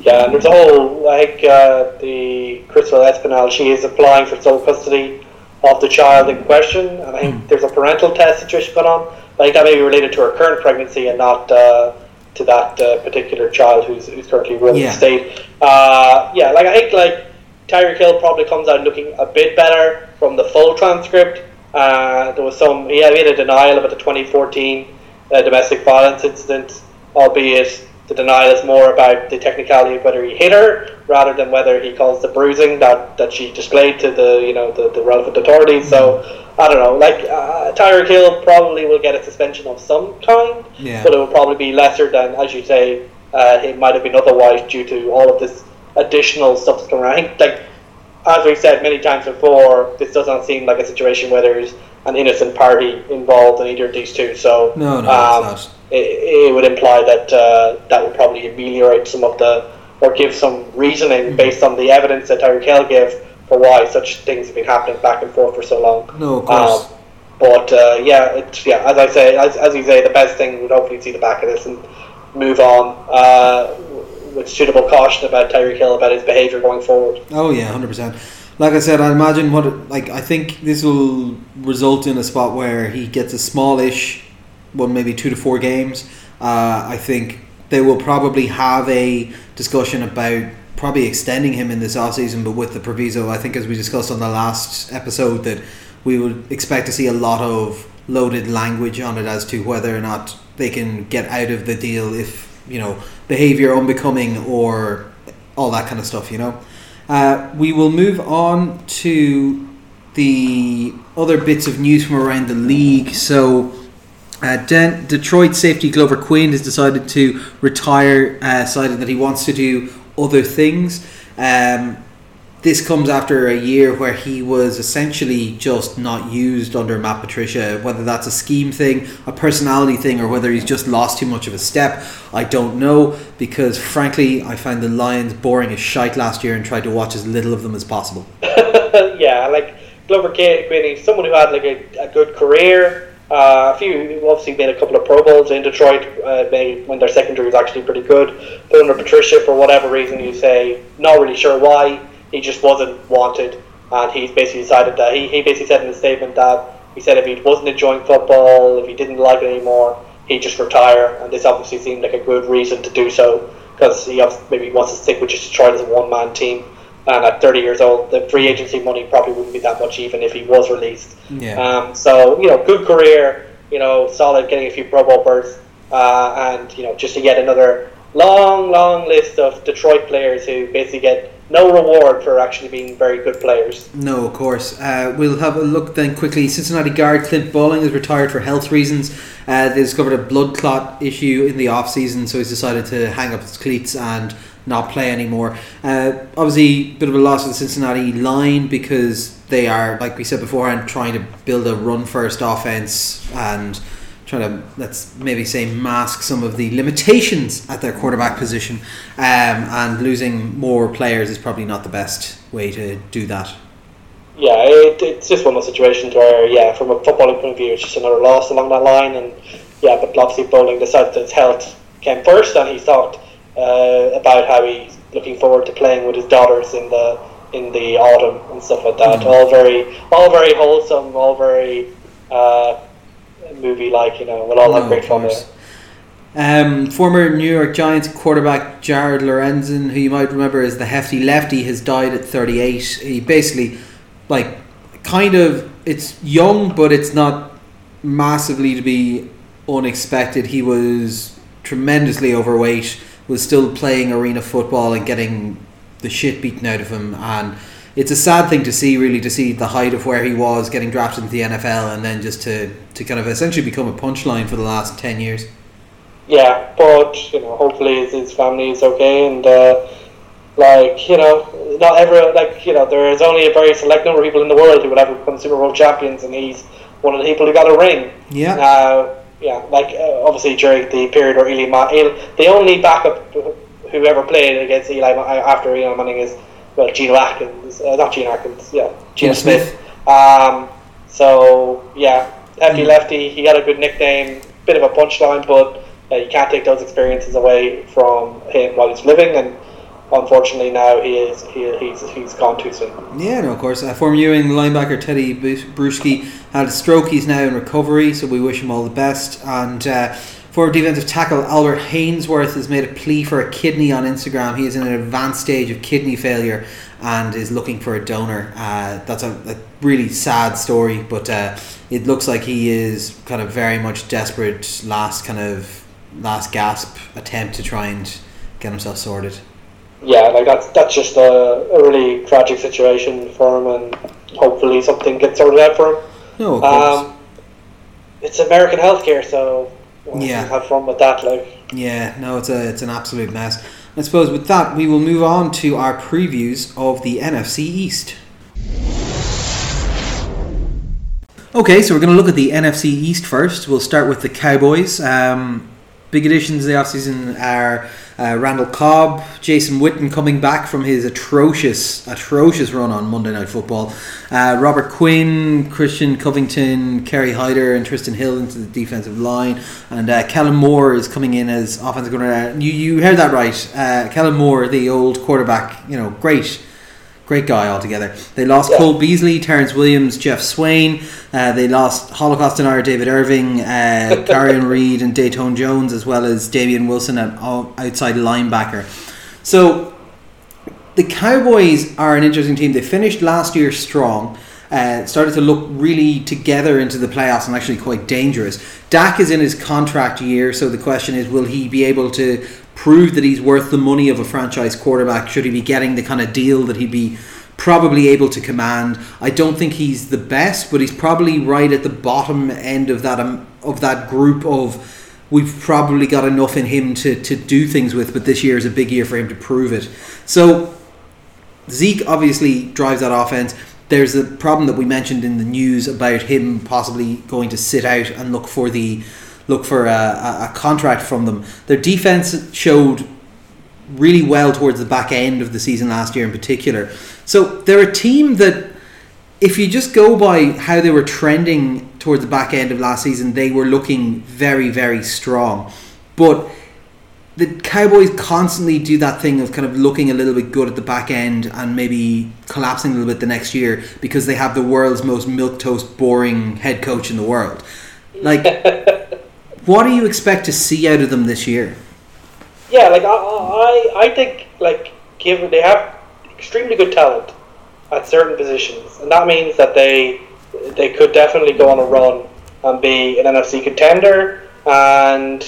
Speaker 2: Yeah, and there's a whole like uh, the Crystal Espinal. She is applying for sole custody of the child in question, and I think mm. there's a parental test situation going on. I think that may be related to her current pregnancy and not uh, to that uh, particular child who's, who's currently ruling yeah. the state. Uh, yeah, like I think like Tyreek Hill probably comes out looking a bit better from the full transcript. Uh, there was some he had, he had a denial about the 2014 uh, domestic violence incident, albeit the denial is more about the technicality of whether he hit her rather than whether he caused the bruising that, that she displayed to the you know the, the relevant authorities. So I don't know. Like uh, Tyreek Hill probably will get a suspension of some kind,
Speaker 1: yeah.
Speaker 2: but it will probably be lesser than, as you say, uh, it might have been otherwise due to all of this additional stuff coming around. I think, like as we've said many times before, this does not seem like a situation where there's an innocent party involved in either of these two. So
Speaker 1: no, no, um,
Speaker 2: it, it, would imply that uh, that would probably ameliorate some of the or give some reasoning mm-hmm. based on the evidence that Tyreek Hill gave for why such things have been happening back and forth for so long.
Speaker 1: No, of course. Um,
Speaker 2: but uh, yeah, it's, yeah, as I say, as, as you say, the best thing would hopefully see the back of this and move on uh, with suitable caution about Tyreek Hill about his behaviour going forward.
Speaker 1: Oh yeah, hundred percent like I said, I imagine what like I think this will result in a spot where he gets a smallish, well maybe two to four games. Uh, I think they will probably have a discussion about probably extending him in this off season, but with the proviso. I think as we discussed on the last episode that we would expect to see a lot of loaded language on it as to whether or not they can get out of the deal if you know behavior unbecoming or all that kind of stuff. You know. Uh, we will move on to the other bits of news from around the league. So, uh, De- Detroit safety Glover Quin has decided to retire, uh, decided that he wants to do other things. Um, this comes after a year where he was essentially just not used under Matt Patricia. Whether that's a scheme thing, a personality thing, or whether he's just lost too much of a step, I don't know. Because frankly, I found the Lions boring as shite last year and tried to watch as little of them as possible. *laughs*
Speaker 2: yeah, like Glover Quin, someone who had like a, a good career. Uh, a few obviously made a couple of Pro Bowls in Detroit uh, when their secondary was actually pretty good. But under Patricia, for whatever reason, you say not really sure why he just wasn't wanted, and he's basically decided that he, he basically said in his statement that he said if he wasn't enjoying football, if he didn't like it anymore, he'd just retire, and this obviously seemed like a good reason to do so because he maybe wants to stick with just Detroit as a one man team. And at 30 years old, the free agency money probably wouldn't be that much even if he was released.
Speaker 1: Yeah.
Speaker 2: Um, so, you know, good career, you know, solid, getting a few Pro Bowl berths, uh, and, you know, just to get another long, long list of Detroit players who basically get no reward for actually being very good players.
Speaker 1: No, of course. Uh, we'll have a look then quickly. Cincinnati guard Clint Boling is retired for health reasons. Uh, they discovered a blood clot issue in the off season, so he's decided to hang up his cleats and not play anymore. Uh, obviously, bit of a loss of the Cincinnati line because they are, like we said beforehand, trying to build a run first offense and trying to let's maybe say mask some of the limitations at their quarterback position. Um, and losing more players is probably not the best way to do that.
Speaker 2: Yeah it, it's just one of those situations where yeah from a footballing point of view it's just another loss along that line. And yeah but obviously Boling decided that his health came first and he thought uh, about how he's looking forward to playing with his daughters in the in the autumn and stuff like that. Mm. all very all very wholesome all very uh, movie like you know we'll all have great fun.
Speaker 1: Um, former New York Giants quarterback Jared Lorenzen, who you might remember as the hefty lefty, has died at 38. He basically like kind of it's young, but it's not massively to be unexpected. He was tremendously overweight, was still playing arena football and getting the shit beaten out of him, and it's a sad thing to see, really, to see the height of where he was getting drafted into the NFL, and then just to to kind of essentially become a punchline for the last ten years.
Speaker 2: Yeah, but you know, hopefully his, his family is okay, and uh, like you know, not ever like you know, there is only a very select number of people in the world who would ever become Super Bowl champions, and he's one of the people who got a ring.
Speaker 1: Yeah.
Speaker 2: Uh, yeah, like uh, obviously during the period where Eli, Ma- Eli the only backup who ever played against Eli Ma- after Eli Manning is well Geno Atkins, uh, not Geno Atkins, yeah, Geno Smith. Um, so yeah, hefty
Speaker 1: Mm.
Speaker 2: lefty. He got a good nickname, bit of a punchline, but uh, you can't take those experiences away from him while he's living. And unfortunately, now he is he, he's he's gone too soon.
Speaker 1: Yeah, no, of course. Uh, former Ewing linebacker Teddy Brus- Bruschi had a stroke. He's now in recovery, so we wish him all the best. And uh, former defensive tackle Albert Haynesworth has made a plea for a kidney on Instagram. He is in an advanced stage of kidney failure and is looking for a donor. Uh, that's a, a really sad story, but uh, it looks like he is kind of very much desperate, last kind of last gasp attempt to try and get himself sorted.
Speaker 2: Yeah, like that's that's just a, a really tragic situation for him, and hopefully something gets sorted out for him.
Speaker 1: No, of course.
Speaker 2: Um, it's American healthcare, so well,
Speaker 1: Yeah.
Speaker 2: have fun with that. Like,
Speaker 1: Yeah, no, it's a it's an absolute mess. I suppose with that we will move on to our previews of the NFC East. Okay, so we're going to look at the NFC East first. We'll start with the Cowboys. Um, big additions in the offseason are uh, Randall Cobb, Jason Witten coming back from his atrocious, atrocious run on Monday Night Football. Uh, Robert Quinn, Christian Covington, Kerry Hyder, and Trysten Hill into the defensive line. And uh, Kellen Moore is coming in as offensive coordinator. You, you heard that right. Uh, Kellen Moore, the old quarterback, you know, great. Great guy altogether. They lost
Speaker 2: Yeah.
Speaker 1: Cole Beasley, Terrance Williams, Geoff Swaim. Uh, they lost Holocaust denier David Irving, uh, *laughs* Darian Reed, and Datone Jones, as well as Damien Wilson at out- outside linebacker. So the Cowboys are an interesting team. They finished last year strong. Uh, started to look really together into the playoffs and actually quite dangerous. Dak is in his contract year, so the question is, will he be able to prove that he's worth the money of a franchise quarterback? Should he be getting the kind of deal that he'd be probably able to command? I don't think he's the best, but he's probably right at the bottom end of that um, of that group of. We've probably got enough in him to, to do things with, but this year is a big year for him to prove it. So Zeke obviously drives that offense. There's a problem that we mentioned in the news about him possibly going to sit out and look for the look for a, a, contract from them. Their defense showed really well towards the back end of the season last year in particular. So they're a team that if you just go by how they were trending towards the back end of last season, they were looking very, very strong. But the Cowboys constantly do that thing of kind of looking a little bit good at the back end and maybe collapsing a little bit the next year because they have the world's most milquetoast boring head coach in the world. Like, *laughs* what do you expect to see out of them this year?
Speaker 2: yeah, like I, I, I think like given they have extremely good talent at certain positions, and that means that they they could definitely go on a run and be an NFC contender, and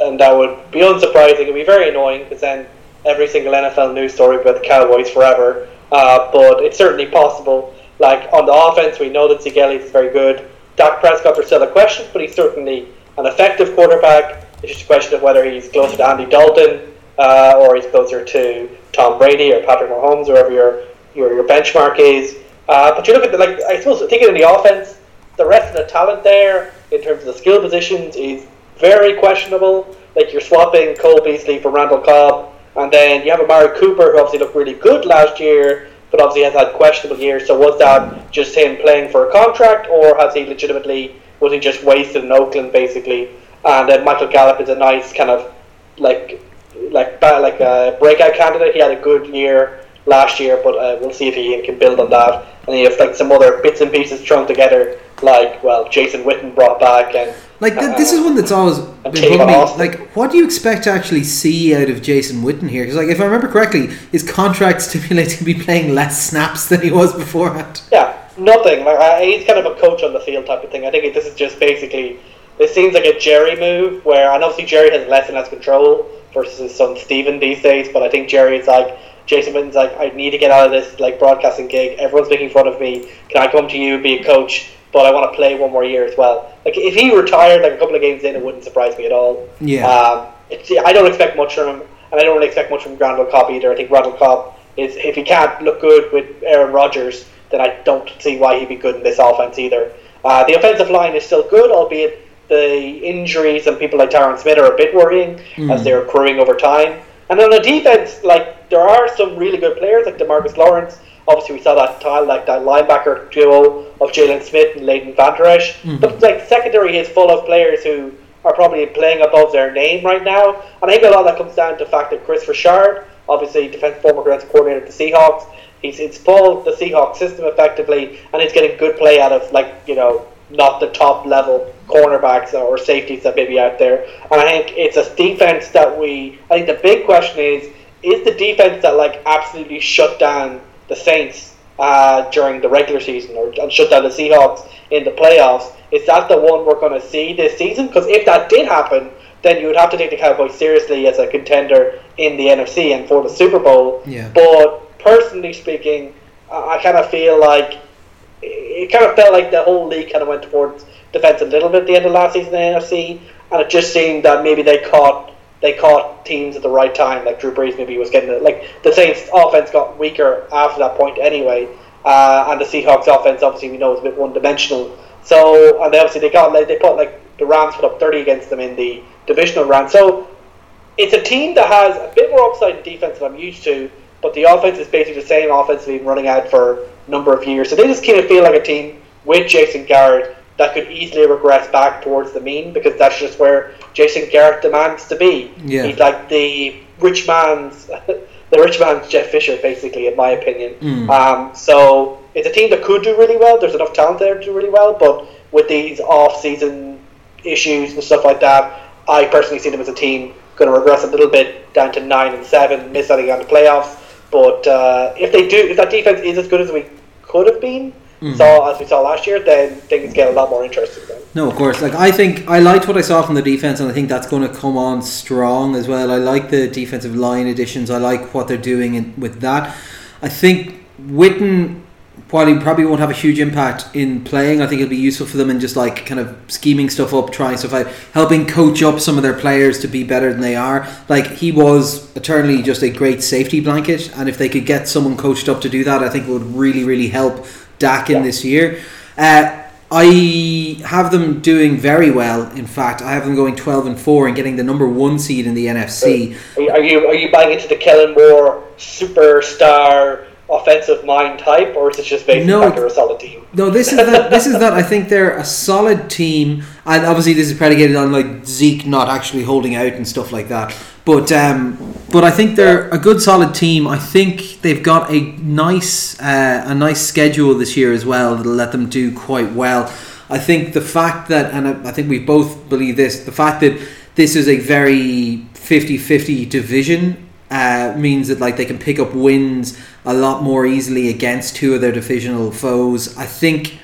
Speaker 2: and that would be unsurprising. It'd be very annoying because then every single NFL news story about the Cowboys forever. Uh, but it's certainly possible. Like on the offense, we know that Zeke is very good. Dak Prescott, there's still a question, but he's certainly an effective quarterback. It's just a question of whether he's closer to Andy Dalton uh, or he's closer to Tom Brady or Patrick Mahomes, or wherever your your, your benchmark is. Uh, but you look at the, like I suppose thinking in the offense, the rest of the talent there in terms of the skill positions is very questionable. Like you're swapping Cole Beasley for Randall Cobb, and then you have Amari Cooper, who obviously looked really good last year, but obviously has had questionable years. So was that just him playing for a contract, or has he legitimately was he just wasted in Oakland basically? And then Michael Gallup is a nice kind of like like like a breakout candidate. He had a good year last year, but uh, we'll see if he can build on that. And you have like some other bits and pieces thrown together, like well, Jason Witten brought back and.
Speaker 1: Like th- this is one that's always been bugging me.
Speaker 2: Austin.
Speaker 1: Like, what do you expect to actually see out of Jason Witten here? Because, like, if I remember correctly, his contract *laughs* stipulates to be playing less snaps than he was beforehand.
Speaker 2: Yeah, nothing. Like I, he's kind of a coach on the field type of thing. I think this is just basically. It seems like a Jerry move, where and obviously Jerry has less and less control versus his son Stephen these days. But I think Jerry is like Jason Witten's like, I need to get out of this like broadcasting gig. Everyone's making fun of me. Can I come to you and be a coach? But I want to play one more year as well. Like if he retired like a couple of games in, it wouldn't surprise me at all.
Speaker 1: Yeah.
Speaker 2: Um, it's, I don't expect much from him, and I don't really expect much from Randall Cobb either. I think Randall Cobb is if he can't look good with Aaron Rodgers, then I don't see why he'd be good in this offense either. Uh, the offensive line is still good, albeit the injuries and people like Tyron Smith are a bit worrying as they're accruing over time. And on the defense, like there are some really good players like Demarcus Lawrence. Obviously, we saw that tile like that linebacker duo of Jaylon Smith and Leighton Vander Esch. But like secondary is full of players who are probably playing above their name right now. And I think a lot of that comes down to the fact that Kris Richard, obviously defense former defensive coordinator of the Seahawks, he's it's pulled the Seahawks system effectively, and he's getting good play out of like you know not the top level cornerbacks or safeties that may be out there. And I think it's a defense that we. I think the big question is: is the defense that like absolutely shut down the Saints uh, during the regular season or and shut down the Seahawks in the playoffs? Is that the one we're going to see this season? Because if that did happen, then you would have to take the Cowboys seriously as a contender in the NFC and for the Super Bowl.
Speaker 1: Yeah.
Speaker 2: But personally speaking, I I kind of feel like it kind of felt like the whole league kind of went towards defense a little bit at the end of last season in the NFC, and it just seemed that maybe they caught they caught teams at the right time. Like Drew Brees maybe was getting it. Like the Saints' offense got weaker after that point anyway, uh, and the Seahawks' offense obviously we know is a bit one dimensional. So and they obviously they got like, they put like the Rams put up thirty against them in the divisional round. So it's a team that has a bit more upside in defense than I'm used to, but the offense is basically the same offense they've been running out for a number of years. So they just kind of feel like a team with Jason Garrett that could easily regress back towards the mean because that's just where Jason Garrett demands to be.
Speaker 1: Yeah.
Speaker 2: He's like the rich man's, *laughs* the rich man's Jeff Fisher, basically, in my opinion.
Speaker 1: Mm.
Speaker 2: Um, so it's a team that could do really well. There's enough talent there to do really well, but with these off-season issues and stuff like that, I personally see them as a team going to regress a little bit down to nine and seven, miss out on the playoffs. But uh, if they do, if that defense is as good as we could have been, saw as we saw last year, then things get a lot more interesting. Then.
Speaker 1: No, of course. Like I think I liked what I saw from the defense, and I think that's going to come on strong as well. I like the defensive line additions. I like what they're doing in, with that. I think Witten, while he probably won't have a huge impact in playing, I think it'll be useful for them in just like kind of scheming stuff up, trying stuff out, helping coach up some of their players to be better than they are. Like he was eternally just a great safety blanket, and if they could get someone coached up to do that, I think it would really, really help Dak in
Speaker 2: Yeah.
Speaker 1: this year. Uh, I have them doing very well. In fact, I have them going twelve and four and getting the number one seed in the NFC.
Speaker 2: Are you, are you are you buying into the Kellen Moore superstar offensive mind type, or is it just basically
Speaker 1: No.
Speaker 2: they're a solid team?
Speaker 1: No, this is that. This is that. I think they're a solid team, and obviously this is predicated on like Zeke not actually holding out and stuff like that. But um, but I think they're a good, solid team. I think they've got a nice uh, a nice schedule this year as well that'll let them do quite well. I think the fact that, and I I think we both believe this, the fact that this is a very 50-50 division uh, means that like they can pick up wins a lot more easily against two of their divisional foes. I think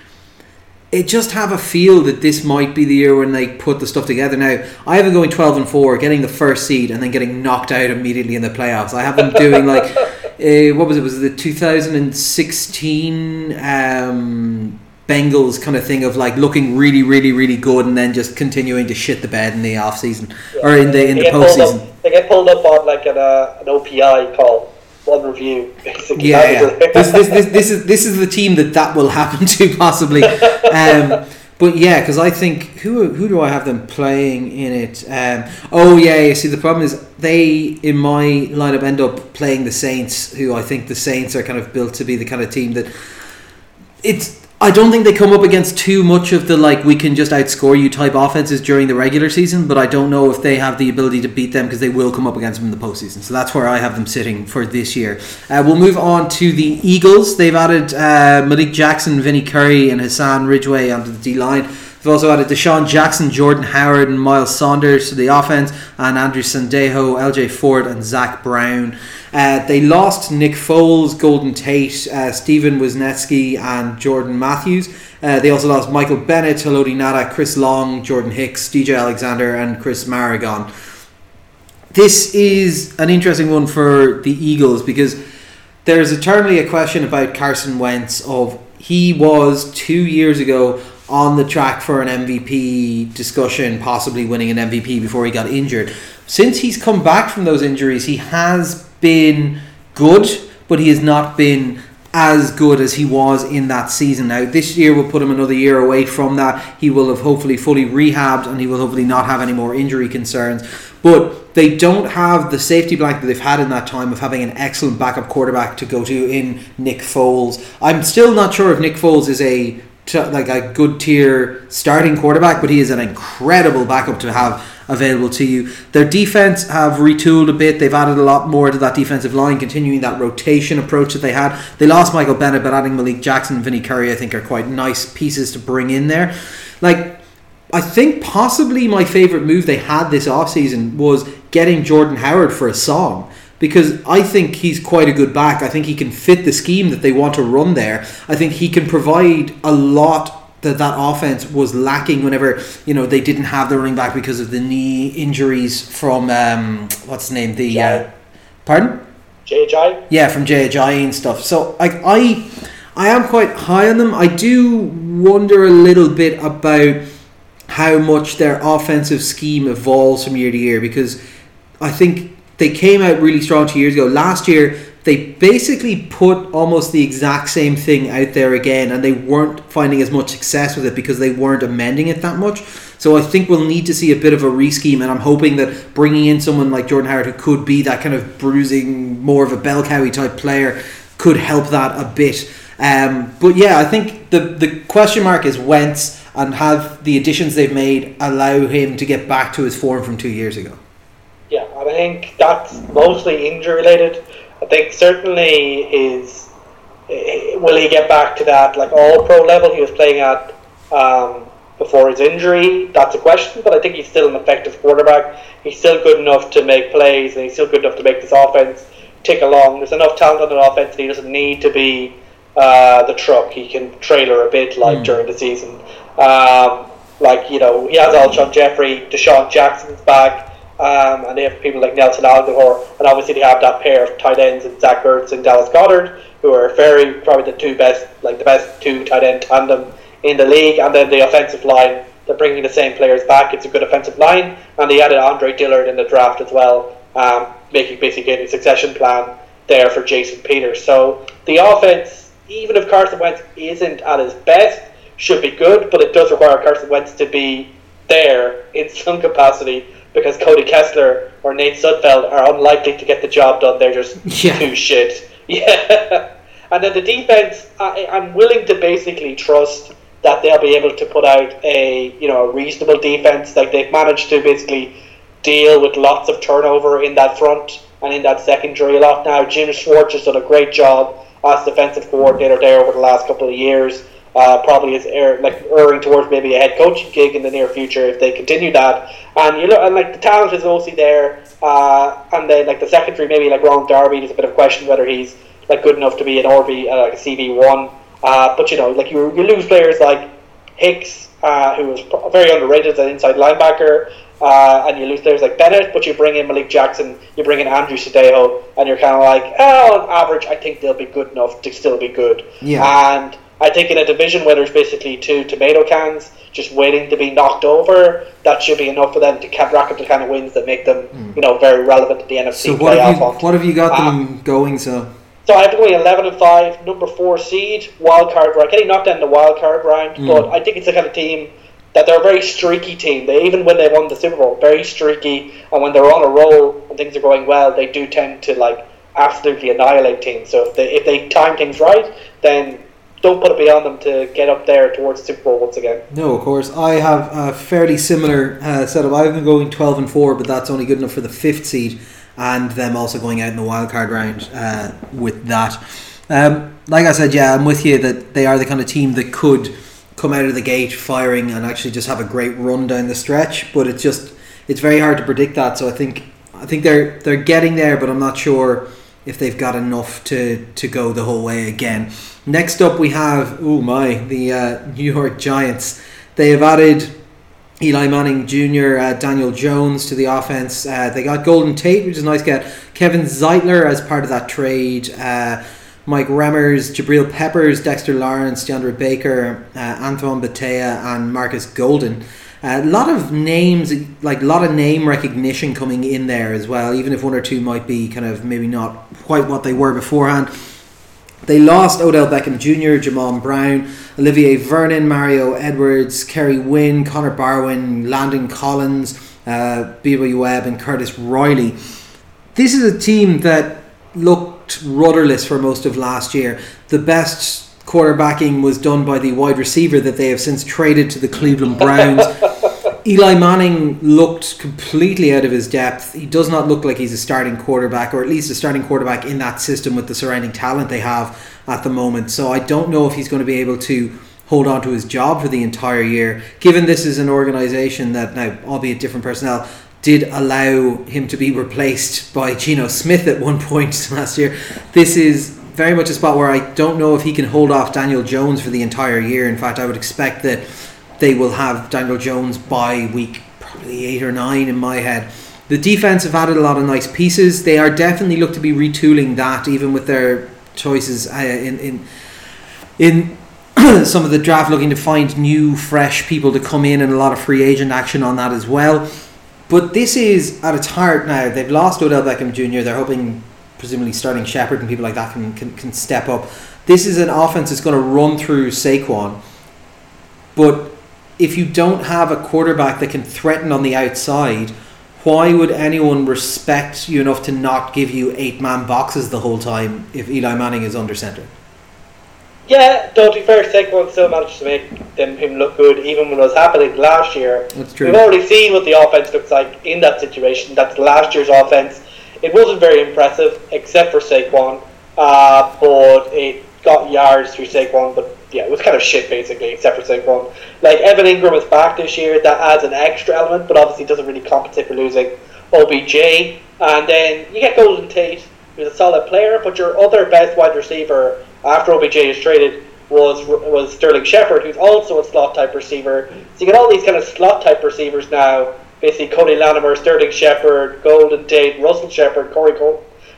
Speaker 1: it just have a feel that this might be the year when they put the stuff together. Now I have them going twelve and four, getting the first seed, and then getting knocked out immediately in the playoffs. I have them doing *laughs* like uh, what was it? Was it the two thousand and sixteen? Um, Bengals kind of thing of like looking really, really, really good, and then just continuing to shit the bed in the off season or in the in
Speaker 2: They
Speaker 1: the postseason.
Speaker 2: Up, they get pulled up on like an, uh, an OPI call, one review, basically.
Speaker 1: Yeah, yeah. this, this, this, this is this is the team that that will happen to *laughs* possibly. Um, but yeah, because I think who who do I have them playing in it? Um, oh yeah, you see the problem is they in my lineup end up playing the Saints, who I think the Saints are kind of built to be the kind of team that it's I don't think they come up against too much of the like we can just outscore you type offenses during the regular season, but I don't know if they have the ability to beat them because they will come up against them in the postseason. So that's where I have them sitting for this year. Uh, we'll move on to the Eagles. They've added uh, Malik Jackson, Vinny Curry, and Hassan Ridgeway onto the D line. They've also added DeSean Jackson, Jordan Howard, and Miles Sanders to the offense, and Andrew Sendejo, LJ Fort, and Zach Brown. Uh, they lost Nick Foles, Golden Tate, uh, Stefen Wisniewski, and Jordan Matthews. Uh, they also lost Michael Bennett, Haloti Ngata, Chris Long, Jordan Hicks, DJ Alexander, and Chris Maragos. This is an interesting one for the Eagles because there's eternally a question about Carson Wentz of he was two years ago on the track for an MVP discussion, possibly winning an MVP before he got injured. Since he's come back from those injuries, he has been good, but he has not been as good as he was in that season. Now, this year will put him another year away from that. He will have hopefully fully rehabbed and he will hopefully not have any more injury concerns. But they don't have the safety blanket that they've had in that time of having an excellent backup quarterback to go to in Nick Foles. I'm still not sure if Nick Foles is a like a good tier starting quarterback, but he is an incredible backup to have available to you. Their defense have retooled a bit. They've added a lot more to that defensive line, continuing that rotation approach that they had. They lost Michael Bennett, but adding Malik Jackson and Vinny Curry, I think, are quite nice pieces to bring in there. Like, I think possibly my favourite move they had this offseason was getting Jordan Howard for a song because I think he's quite a good back. I think he can fit the scheme that they want to run there. I think he can provide a lot that that offense was lacking whenever you know they didn't have the running back because of the knee injuries from um, what's his name the uh, pardon
Speaker 2: JHI
Speaker 1: yeah from JHI and stuff. So like I I am quite high on them. I do wonder a little bit about how much their offensive scheme evolves from year to year because I think they came out really strong two years ago. Last year they basically put almost the exact same thing out there again and they weren't finding as much success with it because they weren't amending it that much. So I think we'll need to see a bit of a re-scheme, and I'm hoping that bringing in someone like Jordan Howard who could be that kind of bruising, more of a bell cowie type player could help that a bit. Um, but yeah, I think the the question mark is Wentz and have the additions they've made allow him to get back to his form from two years ago.
Speaker 2: Think that's mostly injury related. I think certainly his will he get back to that like all pro level he was playing at um, before his injury? That's a question, but I think he's still an effective quarterback. He's still good enough to make plays, and he's still good enough to make this offense tick along. There's enough talent on the offense that he doesn't need to be uh, the truck. He can trailer a bit like mm. during the season. Um, like you know, he has Alshon Jeffery, DeSean Jackson's back. Um, and they have people like Nelson Agholor, and obviously they have that pair of tight ends in Zach Ertz and Dallas Goedert, who are very probably the two best, like the best two tight end tandem in the league. And then the offensive line, they're bringing the same players back. It's a good offensive line, and they added Andre Dillard in the draft as well, um, making basically a succession plan there for Jason Peters. So the offense, even if Carson Wentz isn't at his best, should be good, but it does require Carson Wentz to be there in some capacity because Cody Kessler or Nate Sudfeld are unlikely to get the job done. They're just yeah. too shit. *laughs* Yeah. and then the defense, I, I'm willing to basically trust that they'll be able to put out a you know a reasonable defense. Like they've managed to basically deal with lots of turnover in that front and in that secondary a lot now. Jim Schwartz has done a great job as defensive coordinator there over the last couple of years uh, probably is er, like erring towards maybe a head coaching gig in the near future if they continue that. And you know, and like the talent is mostly there. Uh, and then like the secondary, maybe like Ron Darby, there's a bit of question whether he's like good enough to be an RB, uh, like a CB one. Uh, but you know, like you, you lose players like Hicks, uh, who was very underrated as an inside linebacker. Uh, and you lose players like Bennett, but you bring in Malik Jackson, you bring in Andrew Sendejo, and you're kind of like, oh, on average, I think they'll be good enough to still be good.
Speaker 1: Yeah.
Speaker 2: And I think in a division where there's basically two tomato cans just waiting to be knocked over, that should be enough for them to rack up the kind of wins that make them, mm. you know, very relevant to the NFC
Speaker 1: so what Have you, what have you got them um, going? So.
Speaker 2: So I have them going eleven and five, number four seed, wild card round, getting knocked out in the wild card round. Mm. But I think it's the kind of team that they're a very streaky team. They even when they won the Super Bowl, very streaky, and when they're on a roll and things are going well, they do tend to like absolutely annihilate teams. So if they if they time things right, then don't put it beyond them to get up there towards Super Bowl once again.
Speaker 1: No, of course. I have a fairly similar uh, setup. I've been going 12 and 4, but that's only good enough for the fifth seed, and them also going out in the wild card round uh, with that. Um, like I said, yeah, I'm with you that they are the kind of team that could come out of the gate firing and actually just have a great run down the stretch, but it's just it's very hard to predict that. So I think I think they're they're getting there, but I'm not sure if they've got enough to to go the whole way again. Next up, we have oh my the uh, New York Giants. They have added Eli Manning Jr., uh, Daniel Jones to the offense. Uh, they got Golden Tate, which is nice to get. Kevin Zeitler as part of that trade. Uh, Mike Remmers, Jabril Peppers, Dexter Lawrence, DeAndre Baker, uh, Antoine Bethea, and Markus Golden. A lot of names, like a lot of name recognition coming in there as well, even if one or two might be kind of maybe not quite what they were beforehand. They lost Odell Beckham Jr., Jamon Brown, Olivier Vernon, Mario Edwards, Kerry Wynn, Connor Barwin, Landon Collins, uh, BW Webb, and Curtis Riley. This is a team that looked rudderless for most of last year. The best quarterbacking was done by the wide receiver that they have since traded to the Cleveland Browns. Eli Manning looked completely out of his depth. He does not look like he's a starting quarterback, or at least a starting quarterback in that system with the surrounding talent they have at the moment. So I don't know if he's going to be able to hold on to his job for the entire year. Given this is an organization that now, albeit different personnel, did allow him to be replaced by Geno Smith at one *laughs* point last year. This is very much a spot where I don't know if he can hold off Daniel Jones for the entire year. In fact, I would expect that they will have Daniel Jones by week probably eight or nine in my head. The defense have added a lot of nice pieces. They are definitely look to be retooling that, even with their choices uh, in in in *clears throat* some of the draft, looking to find new, fresh people to come in, and a lot of free agent action on that as well. But this is at its heart now. They've lost Odell Beckham Jr. They're hoping presumably starting Shepard and people like that can, can, can step up. This is an offense that's going to run through Saquon, but if you don't have a quarterback that can threaten on the outside, why would anyone respect you enough to not give you eight man boxes the whole time if Eli Manning is under center?
Speaker 2: Yeah, though to be fair, Saquon still managed to make them, him look good even when it was happening last year.
Speaker 1: That's true.
Speaker 2: We've already seen what the offense looks like in that situation. That's last year's offense it wasn't very impressive, except for Saquon, uh, but it got yards through Saquon. But yeah, it was kind of shit basically, except for Saquon. Like Evan Engram is back this year, that adds an extra element, but obviously doesn't really compensate for losing OBJ. And then you get Golden Tate, who's a solid player, but your other best wide receiver after OBJ is traded was was Sterling Shepard, who's also a slot type receiver. So you get all these kind of slot type receivers now basically Cody Latimer, Sterling Shepard, Golden Tate, Russell Shepard, Corey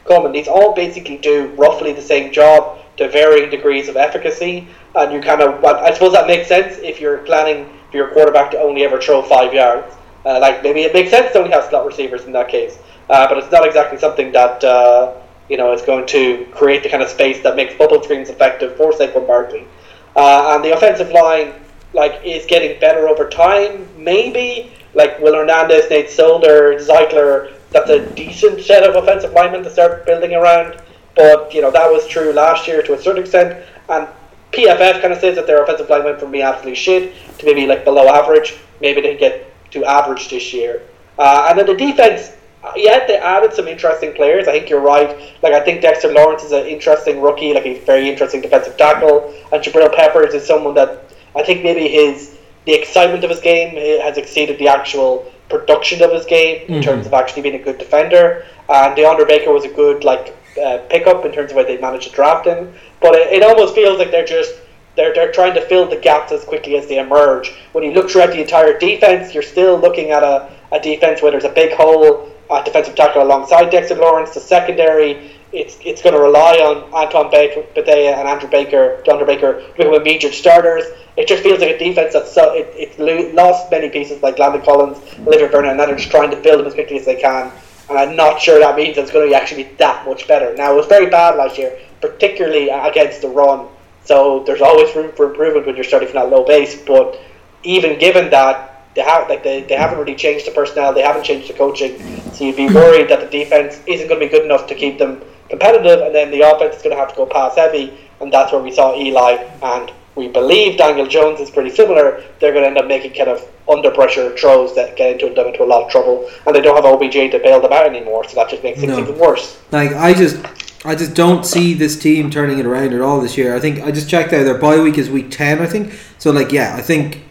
Speaker 2: Coleman. These all basically do roughly the same job to varying degrees of efficacy, and you kind of. I suppose that makes sense if you're planning for your quarterback to only ever throw five yards. Uh, like maybe it makes sense to only have slot receivers in that case, uh, but it's not exactly something that. Uh, you know, is going to create the kind of space that makes bubble screens effective for Saquon Barkley. Uh, and the offensive line, like, is getting better over time. Maybe like Will Hernandez, Nate Solder, Zeitler, that's a decent set of offensive linemen to start building around. But you know that was true last year to a certain extent, and PFF kind of says that their offensive line went from being absolutely shit to maybe like below average. Maybe they get to average this year. Uh, and then the defense, yeah, they added some interesting players. I think you're right. Like I think Dexter Lawrence is an interesting rookie, like a very interesting defensive tackle, and Jabril Peppers is someone that I think maybe his the excitement of his game has exceeded the actual production of his game in mm-hmm. terms of actually being a good defender. And DeAndre Baker was a good like uh, pickup in terms of where they managed to draft him. But it, it almost feels like they're just they're, they're trying to fill the gaps as quickly as they emerge. When you look throughout the entire defense, you're still looking at a, a defense where there's a big hole at defensive tackle alongside Dexter Lawrence. The secondary it's it's going to rely on Anton Bethea and Andrew Baker, Andrew Baker, to become immediate starters. It just feels like a defense that's so it, it's lost many pieces like Landon Collins, Olivier Vernon, and they're just trying to build them as quickly as they can. I'm not sure that means it's going to actually be that much better. Now it was very bad last year, particularly against the run. So there's always room for improvement when you're starting from that low base. But even given that, they have like they, they haven't really changed the personnel, they haven't changed the coaching. So you'd be worried that the defense isn't going to be good enough to keep them competitive, and then the offense is going to have to go pass heavy, and that's where we saw Eli and we believe Daniel Jones is pretty similar. They're going to end up making kind of under pressure throws that get into them into a lot of trouble, and they don't have OBJ to bail them out anymore, so that just makes things
Speaker 1: No.
Speaker 2: even worse.
Speaker 1: Like I just, I just don't see this team turning it around at all this year. I think I just checked out their bye week is week ten, I think. So like, yeah, I think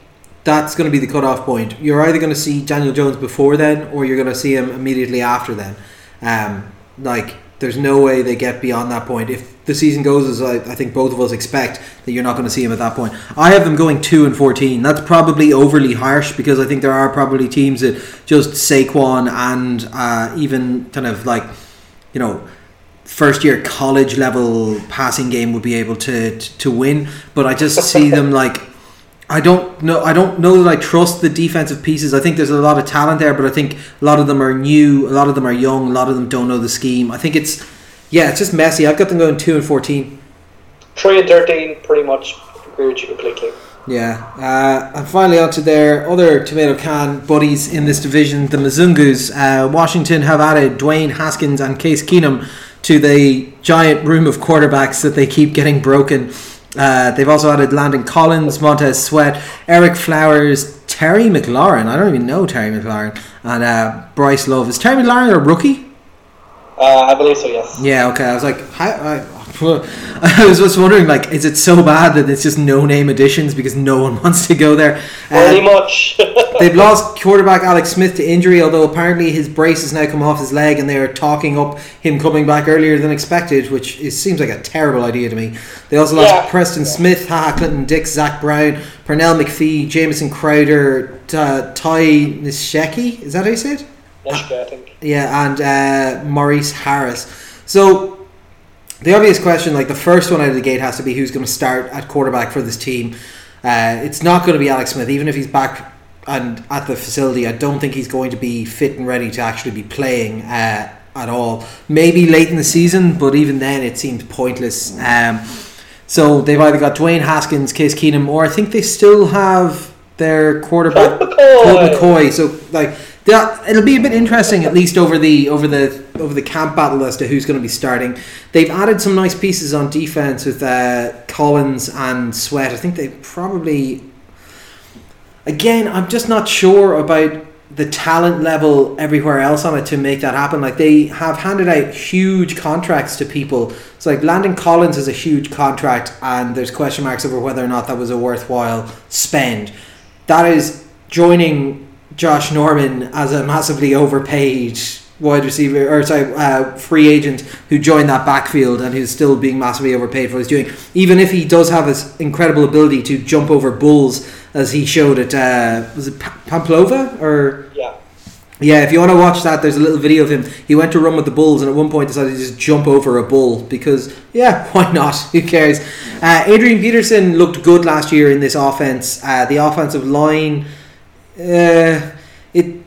Speaker 1: that's going to be the cutoff point. You're either going to see Daniel Jones before then, or you're going to see him immediately after then. Um, like, there's no way they get beyond that point. If the season goes as I, I think both of us expect, that you're not going to see him at that point. I have them going two and fourteen. That's probably overly harsh because I think there are probably teams that just Saquon and uh, even kind of like, you know first year college level passing game would be able to to, to win but I just see them like I don't know I don't know that I trust the defensive pieces I think there's a lot of talent there but I think a lot of them are new a lot of them are young a lot of them don't know the scheme I think it's yeah it's just messy I've got them going 2 and 14
Speaker 2: Three and thirteen, pretty much agree with you completely.
Speaker 1: Yeah, uh, and finally on to their other tomato can buddies in this division, the Mizungus. Uh, Washington have added Dwayne Haskins and Case Keenum to the giant room of quarterbacks that they keep getting broken. Uh, they've also added Landon Collins, Montez Sweat, Ereck Flowers, Terry McLaurin. I don't even know Terry McLaurin, and uh, Bryce Love. Is Terry McLaurin a rookie?
Speaker 2: Uh, I believe so. Yes.
Speaker 1: Yeah, okay. I was like, how, I, *laughs* I was just wondering, like, is it so bad that it's just no name additions because no one *laughs* wants to go there?
Speaker 2: Pretty
Speaker 1: Uh,
Speaker 2: much. *laughs*
Speaker 1: They've lost quarterback Alex Smith to injury, although apparently his brace has now come off his leg, and they are talking up him coming back earlier than expected, which is, seems like a terrible idea to me. They also lost
Speaker 2: Yeah.
Speaker 1: Preston Smith, Ha Ha Clinton-Dix, Zach Brown, Pernell McPhee, Jamison Crowder, uh, Ty Nisheki. Is that how you say it?
Speaker 2: Think.
Speaker 1: Yeah, and uh, Maurice Harris. So the obvious question, like the first one out of the gate, has to be who's going to start at quarterback for this team. Uh, it's not going to be Alex Smith, even if he's back and at the facility. I don't think he's going to be fit and ready to actually be playing uh, at all. Maybe late in the season, but even then, it seemed pointless. Um, so they've either got Dwayne Haskins, Case Keenum, or I think they still have their quarterback
Speaker 2: Colt McCoy.
Speaker 1: Colt McCoy. So like that, it'll be a bit interesting at least over the over the over the camp battle as to who's going to be starting. They've added some nice pieces on defense with uh, Collins and Sweat. I think they probably. Again, I'm just not sure about the talent level everywhere else on it to make that happen. Like they have handed out huge contracts to people. It's like Landon Collins is a huge contract, and there's question marks over whether or not that was a worthwhile spend. That is joining Josh Norman as a massively overpaid wide receiver or sorry uh, free agent who joined that backfield and who's still being massively overpaid for what he's doing even if he does have his incredible ability to jump over bulls as he showed at uh, was it Pa- Pamplova or
Speaker 2: Yeah.
Speaker 1: yeah, if you want to watch that, there's a little video of him. He went to run with the Bulls and at one point decided to just jump over a bull because, yeah, *laughs* why not? Who cares? Uh, Adrian Peterson looked good last year in this offense. Uh, the offensive line, uh, it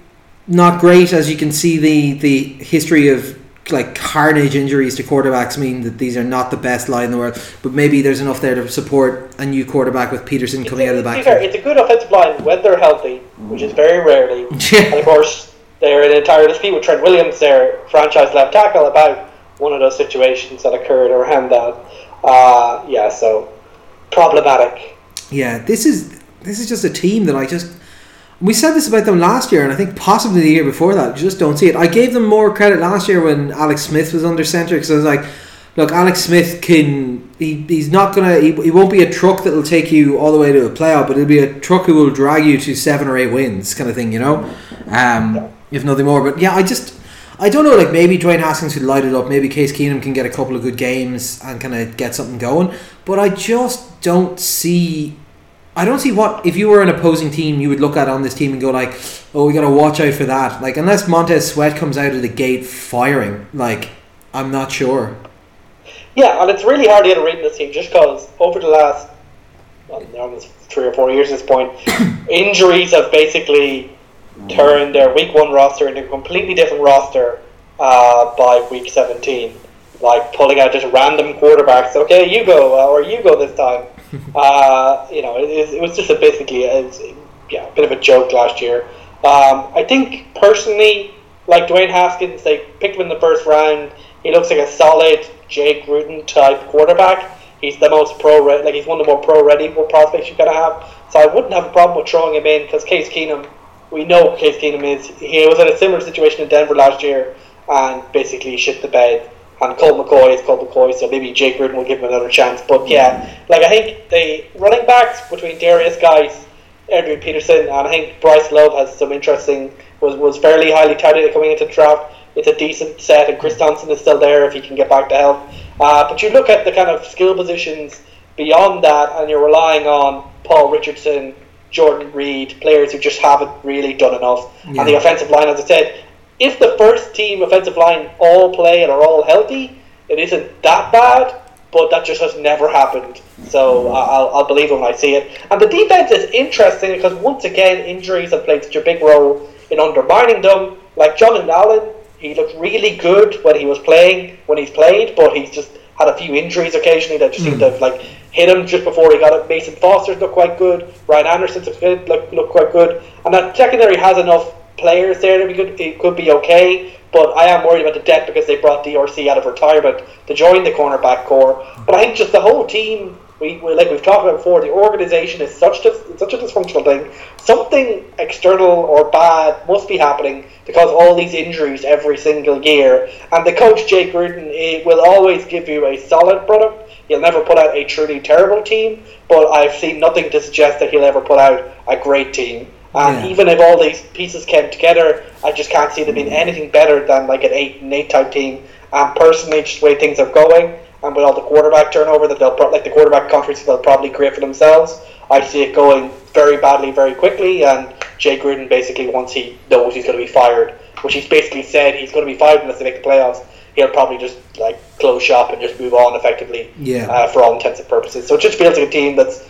Speaker 1: not great as you can see. The the history of like carnage injuries to quarterbacks mean that these are not the best line in the world. But maybe there's enough there to support a new quarterback with Peterson coming out of the
Speaker 2: To be fair,
Speaker 1: backfield.
Speaker 2: it's a good offensive line when they're healthy, which is very rarely. *laughs* And of course, they're in an entire dispute with Trent Williams, their franchise left tackle, about one of those situations that occurred around that. Uh, yeah, so problematic.
Speaker 1: Yeah, this is this is just a team that I just we said this about them last year, and I think possibly the year before that. Just don't see it. I gave them more credit last year when Alex Smith was under center because I was like, look, Alex Smith can he, he's not gonna he, he won't be a truck that'll take you all the way to a playoff, but it'll be a truck who will drag you to seven or eight wins, kind of thing, you know, um, if nothing more. But yeah, I just. I don't know, like maybe Dwayne Haskins could light it up. Maybe Case Keenum can get a couple of good games and kind of get something going. But I just don't see I don't see what if you were an opposing team you would look at on this team and go like, oh, we got to watch out for that. Like unless Montez Sweat comes out of the gate firing, like I'm not sure.
Speaker 2: Yeah, and it's really hard to get a read in this team just because over the last well, almost three or four years at this point, *coughs* injuries have basically turned their week one roster into a completely different roster uh, by week 17. Like pulling out just random quarterbacks. Okay, you go, uh, or you go this time. Uh, you know, it, it was just a basically, a, yeah, a bit of a joke last year. Um, I think personally, like Dwayne Haskins, they picked him in the first round. He looks like a solid Jay Gruden type quarterback. he's the most pro like he's one of the more pro ready prospects you gotta have. So I wouldn't have a problem with throwing him in because Case Keenum, we know Case Keenum is. He was in a similar situation in Denver last year and basically shit the bed. And Colt McCoy is Colt McCoy, so maybe Jay Gruden will give him another chance. But yeah, like I think the running backs between Derrius Guice, Adrian Peterson, and I think Bryce Love has some interesting was was fairly highly touted coming into the draft. It's a decent set, and Chris Johnson is still there if he can get back to health. Uh, but you look at the kind of skill positions beyond that, and you're relying on Paul Richardson, Jordan Reed, players who just haven't really done enough. Yeah. And the offensive line, as I said, if the first team offensive line all play and are all healthy, it isn't that bad. But that just has never happened. So I'll, I'll believe when I see it. And the defense is interesting because once again, injuries have played such a big role in undermining them. Like Jonathan Allen, he looked really good when he was playing, when he's played, but he's just had a few injuries occasionally that just mm. seem to have like hit him just before he got it. Mason Foster's looked quite good. Ryan Anderson's looked, looked quite good. And that secondary has enough players there that could it could be okay. But I am worried about the depth because they brought DRC out of retirement to join the cornerback corps. But I think just the whole team we, we, like we've talked about before, the organization is such dis, such a dysfunctional thing. Something external or bad must be happening to cause all these injuries every single year. And the coach Jay Gruden will always give you a solid product. He'll never put out a truly terrible team, but I've seen nothing to suggest that he'll ever put out a great team. And yeah. even if all these pieces came together, I just can't see them being anything better than like an eight and eight type team. And personally, just the way things are going, and with all the quarterback turnover that they'll pro- like the quarterback conference they'll probably create for themselves. I see it going very badly very quickly, and Jay Gruden basically once he knows he's going to be fired, which he's basically said he's going to be fired unless they make the playoffs. He'll probably just like close shop and just move on effectively.
Speaker 1: Yeah.
Speaker 2: Uh, for all intents and purposes, so it just feels like a team that's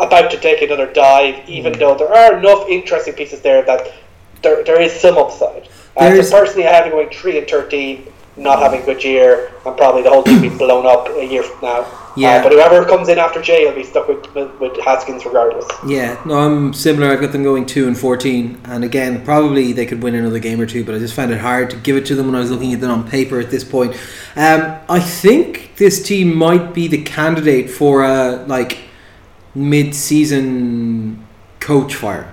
Speaker 2: about to take another dive, even mm. though there are enough interesting pieces there that there, there is some upside. Uh, so personally, I have going three and thirteen not having a good year and probably the whole team being *clears throat* blown up a year from now. Yeah. Uh, but whoever comes in after Jay will be stuck with, with, with Haskins regardless.
Speaker 1: Yeah, no, I'm similar. I've got them going 2 and 14. And again, probably they could win another game or two, but I just found it hard to give it to them when I was looking at them on paper at this point. Um, I think this team might be the candidate for a like mid season coach fire.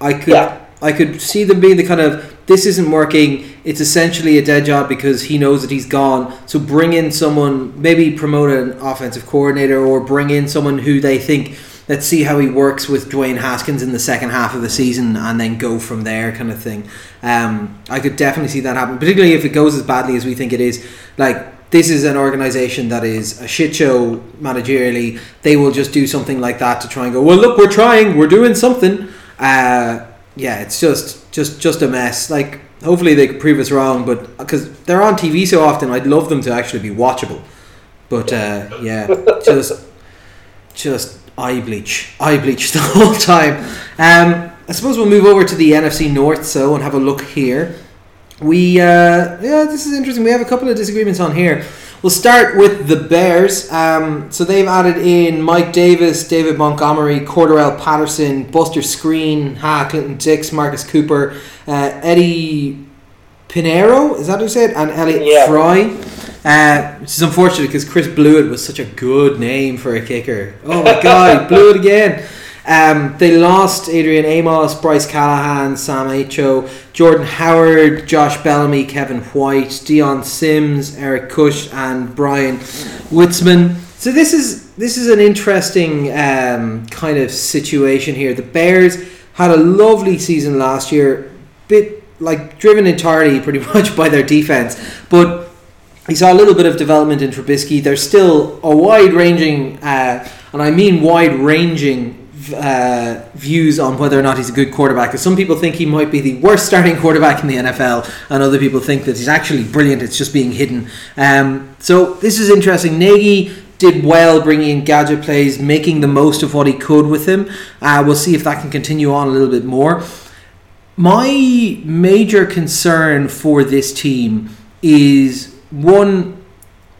Speaker 1: I could. Yeah. I could see them being the kind of this isn't working. It's essentially a dead job because he knows that he's gone. So bring in someone, maybe promote an offensive coordinator, or bring in someone who they think. Let's see how he works with Dwayne Haskins in the second half of the season, and then go from there, kind of thing. Um, I could definitely see that happen, particularly if it goes as badly as we think it is. Like this is an organization that is a shit show managerially. They will just do something like that to try and go. Well, look, we're trying, we're doing something. Uh, yeah, it's just just just a mess. Like hopefully they could prove us wrong, but because they're on TV so often, I'd love them to actually be watchable. But uh, yeah, *laughs* just just eye bleach, eye bleach *laughs* the whole time. Um, I suppose we'll move over to the NFC North so and have a look here. We uh, yeah, this is interesting. We have a couple of disagreements on here. We'll start with the Bears. Um, so they've added in Mike Davis, David Montgomery, Cordarrelle Patterson, Buster Skrine, Ha Clinton Dix, Marcus Cooper, uh, Eddy Piñeiro, is that who said? And Elliott yeah. Fry. Uh, which is unfortunate because Chris Blewitt was such a good name for a kicker. Oh my god, he blew it again. Um, they lost Adrian Amos, Bryce Callahan, Sam Acho, Jordan Howard, Josh Bellamy, Kevin White, Dion Sims, Eric Kush, and Bryan Witzmann. So this is this is an interesting um, kind of situation here. The Bears had a lovely season last year, bit like driven entirely *laughs* pretty much by their defense, but he saw a little bit of development in Trubisky. There's still a wide ranging, uh, and I mean wide ranging uh, views on whether or not he's a good quarterback. Because some people think he might be the worst starting quarterback in the NFL, and other people think that he's actually brilliant. It's just being hidden. Um, so this is interesting. Nagy did well bringing in gadget plays, making the most of what he could with him. Uh, we'll see if that can continue on a little bit more. My major concern for this team is one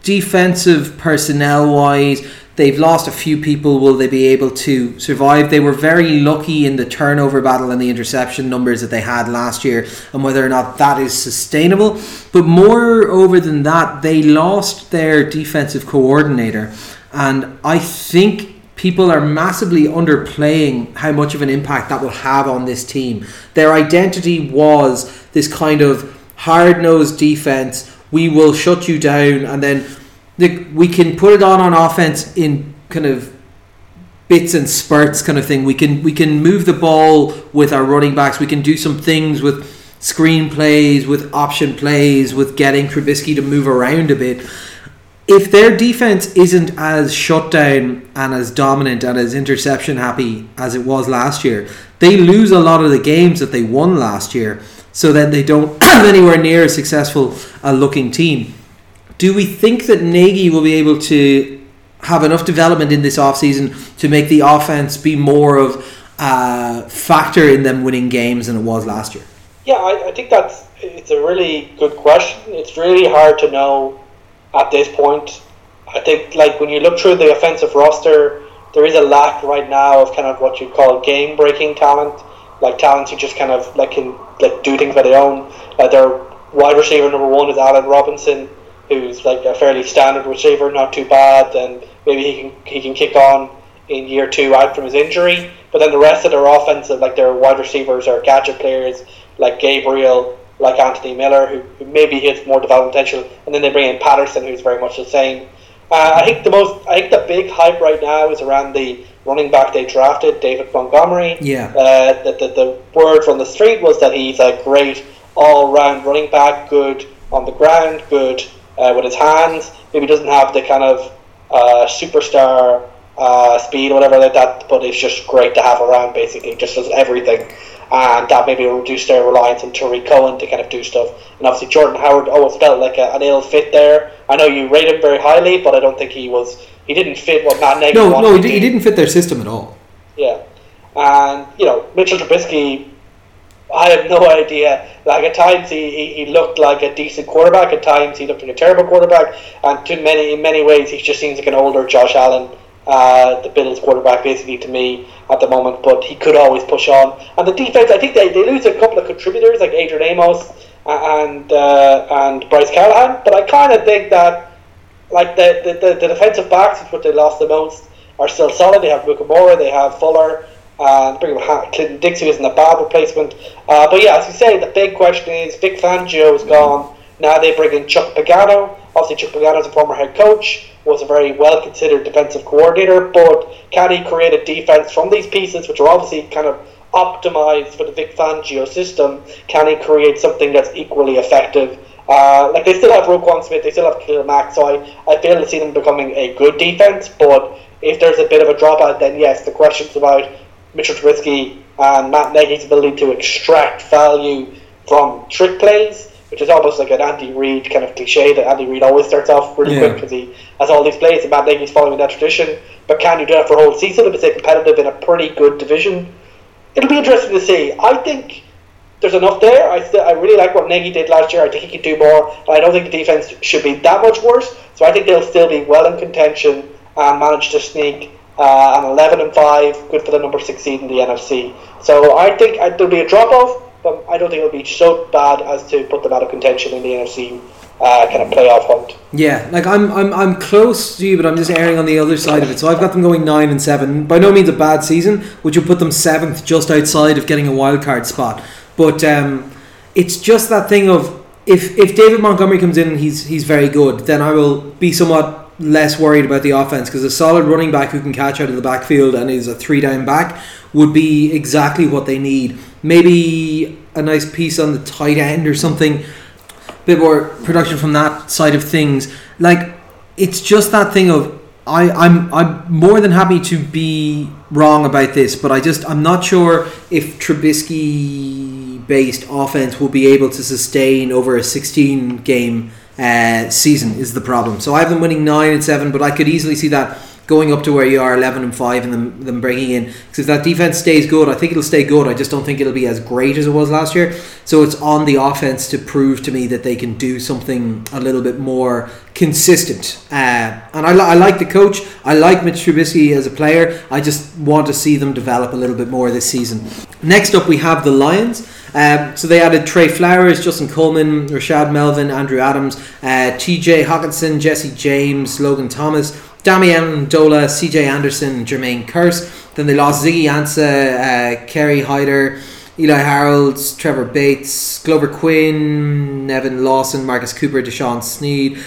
Speaker 1: defensive personnel wise They've lost a few people. Will they be able to survive? They were very lucky in the turnover battle and the interception numbers that they had last year, and whether or not that is sustainable. But moreover than that, they lost their defensive coordinator. and I think people are massively underplaying how much of an impact that will have on this team. Their identity was this kind of hard nosed defense. We will shut you down, and then we can put it on on offense in kind of bits and spurts kind of thing. We can we can move the ball with our running backs. We can do some things with screen plays, with option plays, with getting Trubisky to move around a bit if their defense isn't as shut down and as dominant and as interception happy as it was last year, they lose a lot of the games that they won last year. So then they don't *coughs* have anywhere near a successful uh, looking team. Do we think that Nagy will be able to have enough development in this offseason to make the offense be more of a factor in them winning games than it was last year?
Speaker 2: Yeah, I, I think that's it's a really good question. It's really hard to know at this point. I think like when you look through the offensive roster, there is a lack right now of kind of what you call game breaking talent, like talents who just kind of like can like do things by their own. Like their wide receiver number one is Allen Robinson, who's like a fairly standard receiver, not too bad, and maybe he can he can kick on in year two out from his injury. But then the rest of their offensive, like their wide receivers, or gadget players like Gabriel like Anthony Miller, who, who maybe hits more development potential, and then they bring in Patterson, who's very much the same. Uh, I think the most, I think the big hype right now is around the running back they drafted, David Montgomery.
Speaker 1: Yeah.
Speaker 2: Uh, the, the, the word from the street was that he's a great all-round running back, good on the ground, good uh, with his hands. Maybe doesn't have the kind of uh, superstar uh, speed or whatever like that, but it's just great to have around. Basically, just does everything and that maybe will reduce their reliance on Tarik Cohen to kind of do stuff. And obviously, Jordan Howard always felt like a, an ill fit there. I know you rate him very highly, but I don't think he was. He didn't fit what Matt Nagy
Speaker 1: no,
Speaker 2: wanted.
Speaker 1: No,
Speaker 2: he,
Speaker 1: he didn't fit their system at all.
Speaker 2: Yeah, and you know Mitchell Trubisky. I have no idea. Like at times he, he, he looked like a decent quarterback. At times he looked like a terrible quarterback. And to many in many ways he just seems like an older Josh Allen uh, the Bills quarterback basically to me at the moment, but he could always push on. And the defense, I think they, they lose a couple of contributors like Adrian Amos and uh, and Bryce Callahan, but I kind of think that like the, the, the, defensive backs, is what they lost the most, are still solid. They have Mukamura, they have Fuller, and bring Clinton Dixie isn't a bad replacement. Uh, but yeah, as you say, the big question is Vic Fangio is gone. Now they bring in Chuck Pagano. Obviously, Chuck Pagano is a former head coach was a very well considered defensive coordinator, but can he create a defense from these pieces, which are obviously kind of optimized for the Vic Fangio system? Can he create something that's equally effective? Uh, like they still have Roquan Smith, they still have Khalil Mack, so I, I fail to see them becoming a good defense. But if there's a bit of a dropout, then yes, the questions about Mitchell Trubisky and Matt Nagy's ability to extract value from trick plays which is almost like an Andy Reid kind of cliche that Andy Reid always starts off really yeah. quick because he has all these plays and Matt Nagy's following that tradition. But can you do that for a whole season if it's competitive in a pretty good division? It'll be interesting to see. I think there's enough there. I I really like what Nagy did last year. I think he could do more, and I don't think the defense should be that much worse. So I think they'll still be well in contention and manage to sneak uh, an 11 and 5, good for the number six seed in the NFC. So I think there'll be a drop off but I don't think it'll be so bad as to put them out of contention in the NFC uh, kind of playoff hunt.
Speaker 1: Yeah, like I'm, I'm, I'm close to you, but I'm just erring on the other side of it. So I've got them going nine and seven. By no means a bad season. Would you put them seventh, just outside of getting a wild card spot? But um, it's just that thing of if if David Montgomery comes in and he's he's very good, then I will be somewhat less worried about the offense because a solid running back who can catch out of the backfield and is a three down back would be exactly what they need maybe a nice piece on the tight end or something. Bit more production from that side of things. Like it's just that thing of I, I'm I'm more than happy to be wrong about this, but I just I'm not sure if Trubisky based offense will be able to sustain over a 16 game uh, season is the problem. So I have them winning nine and seven, but I could easily see that going up to where you are 11 and 5 and them, them bringing in. Because if that defense stays good I think it'll stay good. I just don't think it'll be as great as it was last year. So it's on the offense to prove to me that they can do something a little bit more consistent. Uh, and I, I like the coach. I like Mitch Trubisky as a player. I just want to see them develop a little bit more this season. Next up we have the Lions um, so they added Trey Flowers, Justin Coleman, Rashaan Melvin, Andrew Adams, uh, TJ Hockenson, Jesse James, Logan Thomas, Danny Amendola, CJ Anderson, Jermaine Kearse. Then they lost Ziggy Ansah, uh, Kerry Hyder, Eli Harold, Trevor Bates, Glover Quin, Nevin Lawson, Marcus Cooper, DeShawn Shead.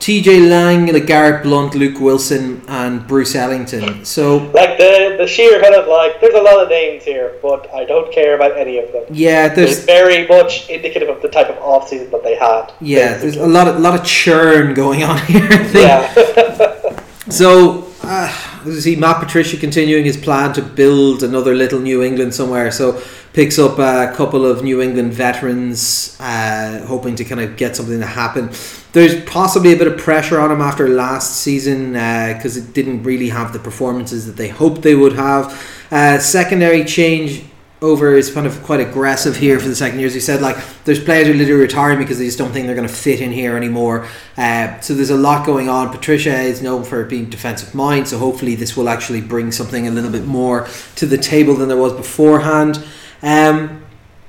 Speaker 1: TJ Lang, like Garrett Blount, Luke Wilson, and Bruce Ellington. So,
Speaker 2: like the the sheer kind of like, there's a lot of names here, but I don't care about any of them.
Speaker 1: Yeah, there's
Speaker 2: it's very much indicative of the type of off season that they had.
Speaker 1: Yeah, basically. there's a lot of lot of churn going on *laughs* here.
Speaker 2: Yeah. *laughs*
Speaker 1: so, uh, see Matt Patricia continuing his plan to build another little New England somewhere. So picks up a couple of New England veterans, uh, hoping to kind of get something to happen. There's possibly a bit of pressure on him after last season because uh, it didn't really have the performances that they hoped they would have. Uh, secondary change over is kind of quite aggressive here for the second years. He said like there's players who literally retiring because they just don't think they're going to fit in here anymore. Uh, so there's a lot going on. Patricia is known for being defensive mind, so hopefully this will actually bring something a little bit more to the table than there was beforehand. Um,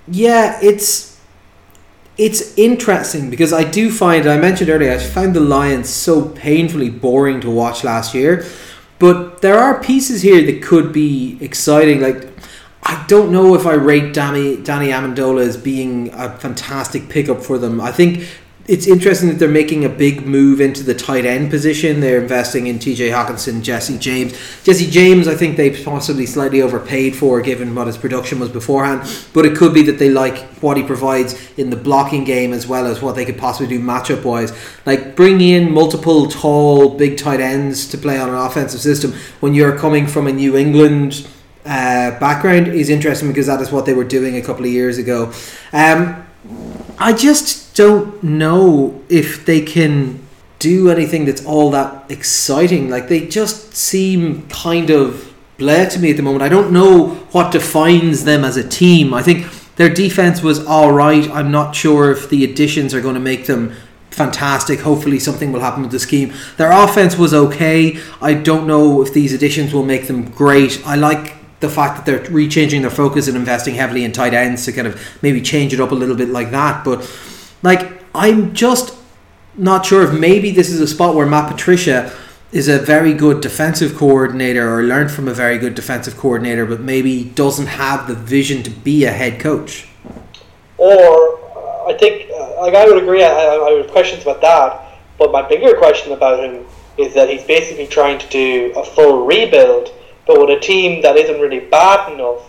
Speaker 1: yeah, it's it's interesting because I do find I mentioned earlier I found the Lions so painfully boring to watch last year, but there are pieces here that could be exciting. Like I don't know if I rate Danny Danny Amendola as being a fantastic pickup for them. I think it's interesting that they're making a big move into the tight end position. They're investing in TJ Hockenson, Jesse James. Jesse James, I think they possibly slightly overpaid for given what his production was beforehand, but it could be that they like what he provides in the blocking game as well as what they could possibly do matchup wise. Like bringing in multiple tall, big tight ends to play on an offensive system when you're coming from a New England uh, background is interesting because that is what they were doing a couple of years ago. Um, I just don't know if they can do anything that's all that exciting. Like they just seem kind of bleh to me at the moment. I don't know what defines them as a team. I think their defense was all right. I'm not sure if the additions are going to make them fantastic. Hopefully, something will happen with the scheme. Their offense was okay. I don't know if these additions will make them great. I like the fact that they're rechanging their focus and investing heavily in tight ends to kind of maybe change it up a little bit like that. But like, I'm just not sure if maybe this is a spot where Matt Patricia is a very good defensive coordinator or learned from a very good defensive coordinator, but maybe doesn't have the vision to be a head coach.
Speaker 2: Or I think, uh, like I would agree, I, I have questions about that. But my bigger question about him is that he's basically trying to do a full rebuild but with a team that isn't really bad enough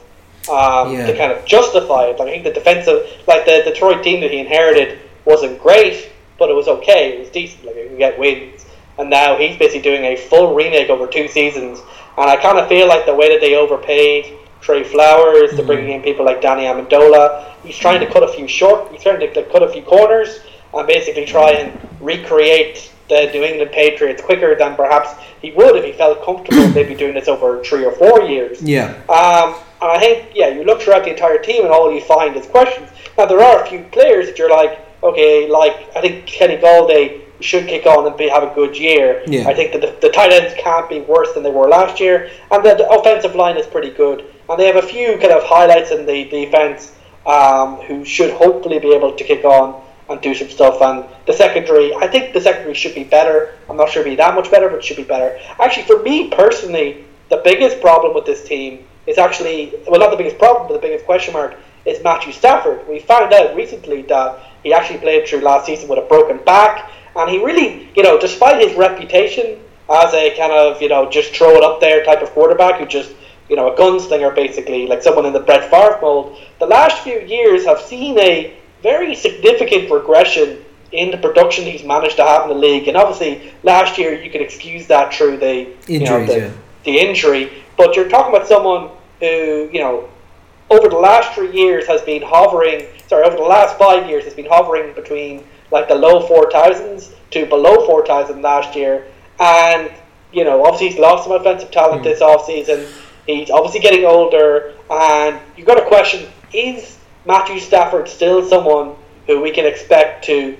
Speaker 2: um, yeah. to kind of justify it. Like I think the defensive, like the Detroit team that he inherited, wasn't great, but it was okay. It was decent. Like you can get wins, and now he's basically doing a full remake over two seasons. And I kind of feel like the way that they overpaid Trey Flowers, mm-hmm. to bringing in people like Danny Amendola, he's trying to cut a few short. He's trying to like, cut a few corners and basically try and recreate the New England Patriots quicker than perhaps he would if he felt comfortable *clears throat* maybe doing this over three or four years.
Speaker 1: Yeah.
Speaker 2: Um, and I think, yeah, you look throughout the entire team and all you find is questions. Now, there are a few players that you're like, okay, like, I think Kenny Golladay should kick on and be, have a good year.
Speaker 1: Yeah.
Speaker 2: I think that the, the tight ends can't be worse than they were last year. And the, the offensive line is pretty good. And they have a few kind of highlights in the defense um, who should hopefully be able to kick on and do some stuff. And the secondary, I think the secondary should be better. I'm not sure it'll be that much better, but it should be better. Actually, for me personally, the biggest problem with this team is actually, well, not the biggest problem, but the biggest question mark is Matthew Stafford. We found out recently that he actually played through last season with a broken back, and he really, you know, despite his reputation as a kind of, you know, just throw it up there type of quarterback who just you know, a gunslinger basically, like someone in the Brett Favre mold. The last few years have seen a very significant regression in the production he's managed to have in the league. And obviously, last year you could excuse that through the Injuries, you know, the, yeah. the injury. But you're talking about someone who, you know, over the last three years has been hovering. Sorry, over the last five years has been hovering between like the low four thousands to below four thousand last year. And you know, obviously he's lost some offensive talent mm. this off season. He's obviously getting older, and you've got to question: Is Matthew Stafford still someone who we can expect to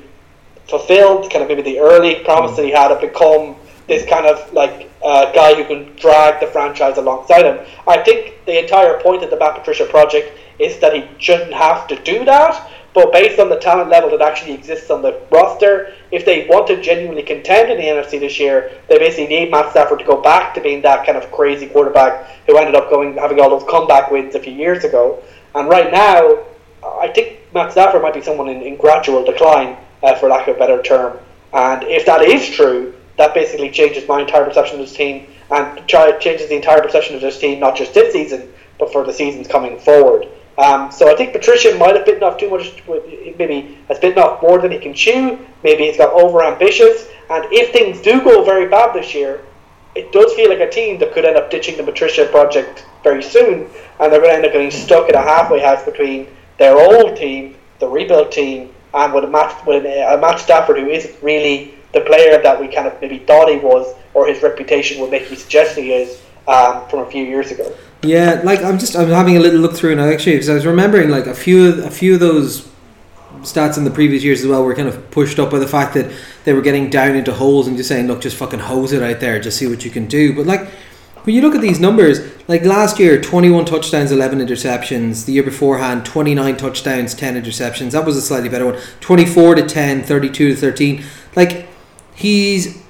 Speaker 2: fulfill kind of maybe the early promise that he had to become this kind of like uh, guy who can drag the franchise alongside him. I think the entire point of the Matt Patricia project is that he shouldn't have to do that, But based on the talent level that actually exists on the roster, if they want to genuinely contend in the NFC this year, they basically need Matt Stafford to go back to being that kind of crazy quarterback who ended up going having all those comeback wins a few years ago. And right now, I think Matt Stafford might be someone in, in gradual decline, uh, for lack of a better term. And if that is true, that basically changes my entire perception of this team and try, changes the entire perception of this team, not just this season, but for the seasons coming forward. Um, so I think Patricia might have bitten off too much, maybe has bitten off more than he can chew. Maybe he's got over ambitious. And if things do go very bad this year, it does feel like a team that could end up ditching the Patricia project very soon, and they're going to end up getting stuck in a halfway house between their old team, the rebuild team, and with a Matt, with a Matt Stafford who isn't really the player that we kind of maybe thought he was, or his reputation would make me suggest he is um, from a few years ago.
Speaker 1: Yeah, like I'm just I'm having a little look through now actually because I was remembering like a few a few of those stats in the previous years as well were kind of pushed up by the fact that they were getting down into holes and just saying look just fucking hose it out there just see what you can do but like when you look at these numbers like last year 21 touchdowns 11 interceptions the year beforehand 29 touchdowns 10 interceptions that was a slightly better one 24 to 10 32 to 13 like he's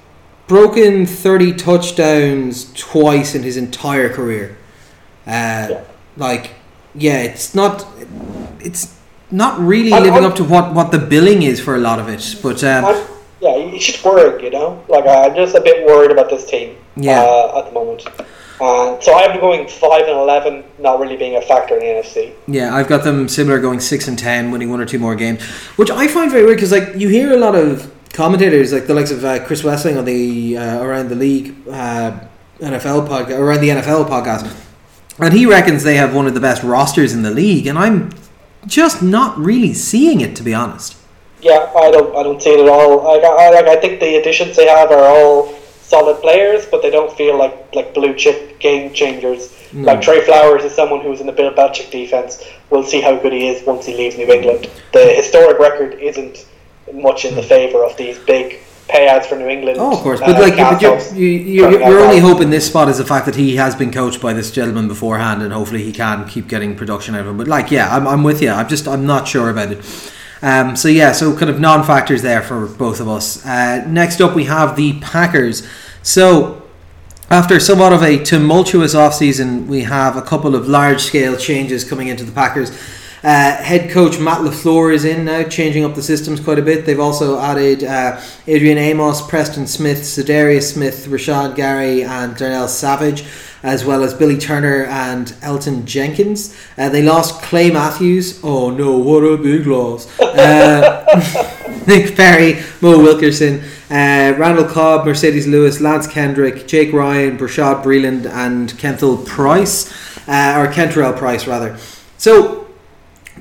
Speaker 1: broken 30 touchdowns twice in his entire career uh. Like, yeah, it's not. It's not really living up to what, what the billing is for a lot of it. But um,
Speaker 2: should worry. You know, like I'm just a bit worried about this team. Yeah. Uh, at the moment. Uh, so I'm going five and eleven, not really being a factor in the NFC.
Speaker 1: Yeah, I've got them similar, going six and ten, winning one or two more games, which I find very weird because like you hear a lot of commentators, like the likes of uh, Chris Wesseling on the uh, around the league uh, NFL podcast, around the NFL podcast, and he reckons they have one of the best rosters in the league, and I'm just not really seeing it to be honest.
Speaker 2: Yeah, I don't, I don't see it at all. Like, I, like, I think the additions they have are all solid players, but they don't feel like like blue chip game changers. No. Like Trey Flowers is someone who's in the Bill Belichick defense. We'll see how good he is once he leaves New England. The historic record isn't much in the favour of these big payouts for New England.
Speaker 1: Oh, of course, but uh, like but you're, you, are you're only hoping this spot is the fact that he has been coached by this gentleman beforehand, and hopefully he can keep getting production out of him. But like, yeah, I'm, I'm with you. I'm just I'm not sure about it. Um, so yeah, so kind of non-factors there for both of us. Uh, next up, we have the Packers. So after somewhat of a tumultuous offseason, we have a couple of large-scale changes coming into the Packers. Uh, head coach Matt LaFleur is in now, changing up the systems quite a bit. They've also added uh, Adrian Amos, Preston Smith, Za'Darius Smith, Rashan Gary, and Darnell Savage, as well as Billy Turner and Elgton Jenkins. Uh, they lost Clay Matthews. Oh no, what a big loss! Uh, *laughs* Nick Perry, Mo Wilkerson. Uh, Randall Cobb, Marcedes Lewis, Lance Kendrick, Jake Ryan, Bashaud Breeland, and Kenthel Brice, uh, or Kentrell Brice rather. So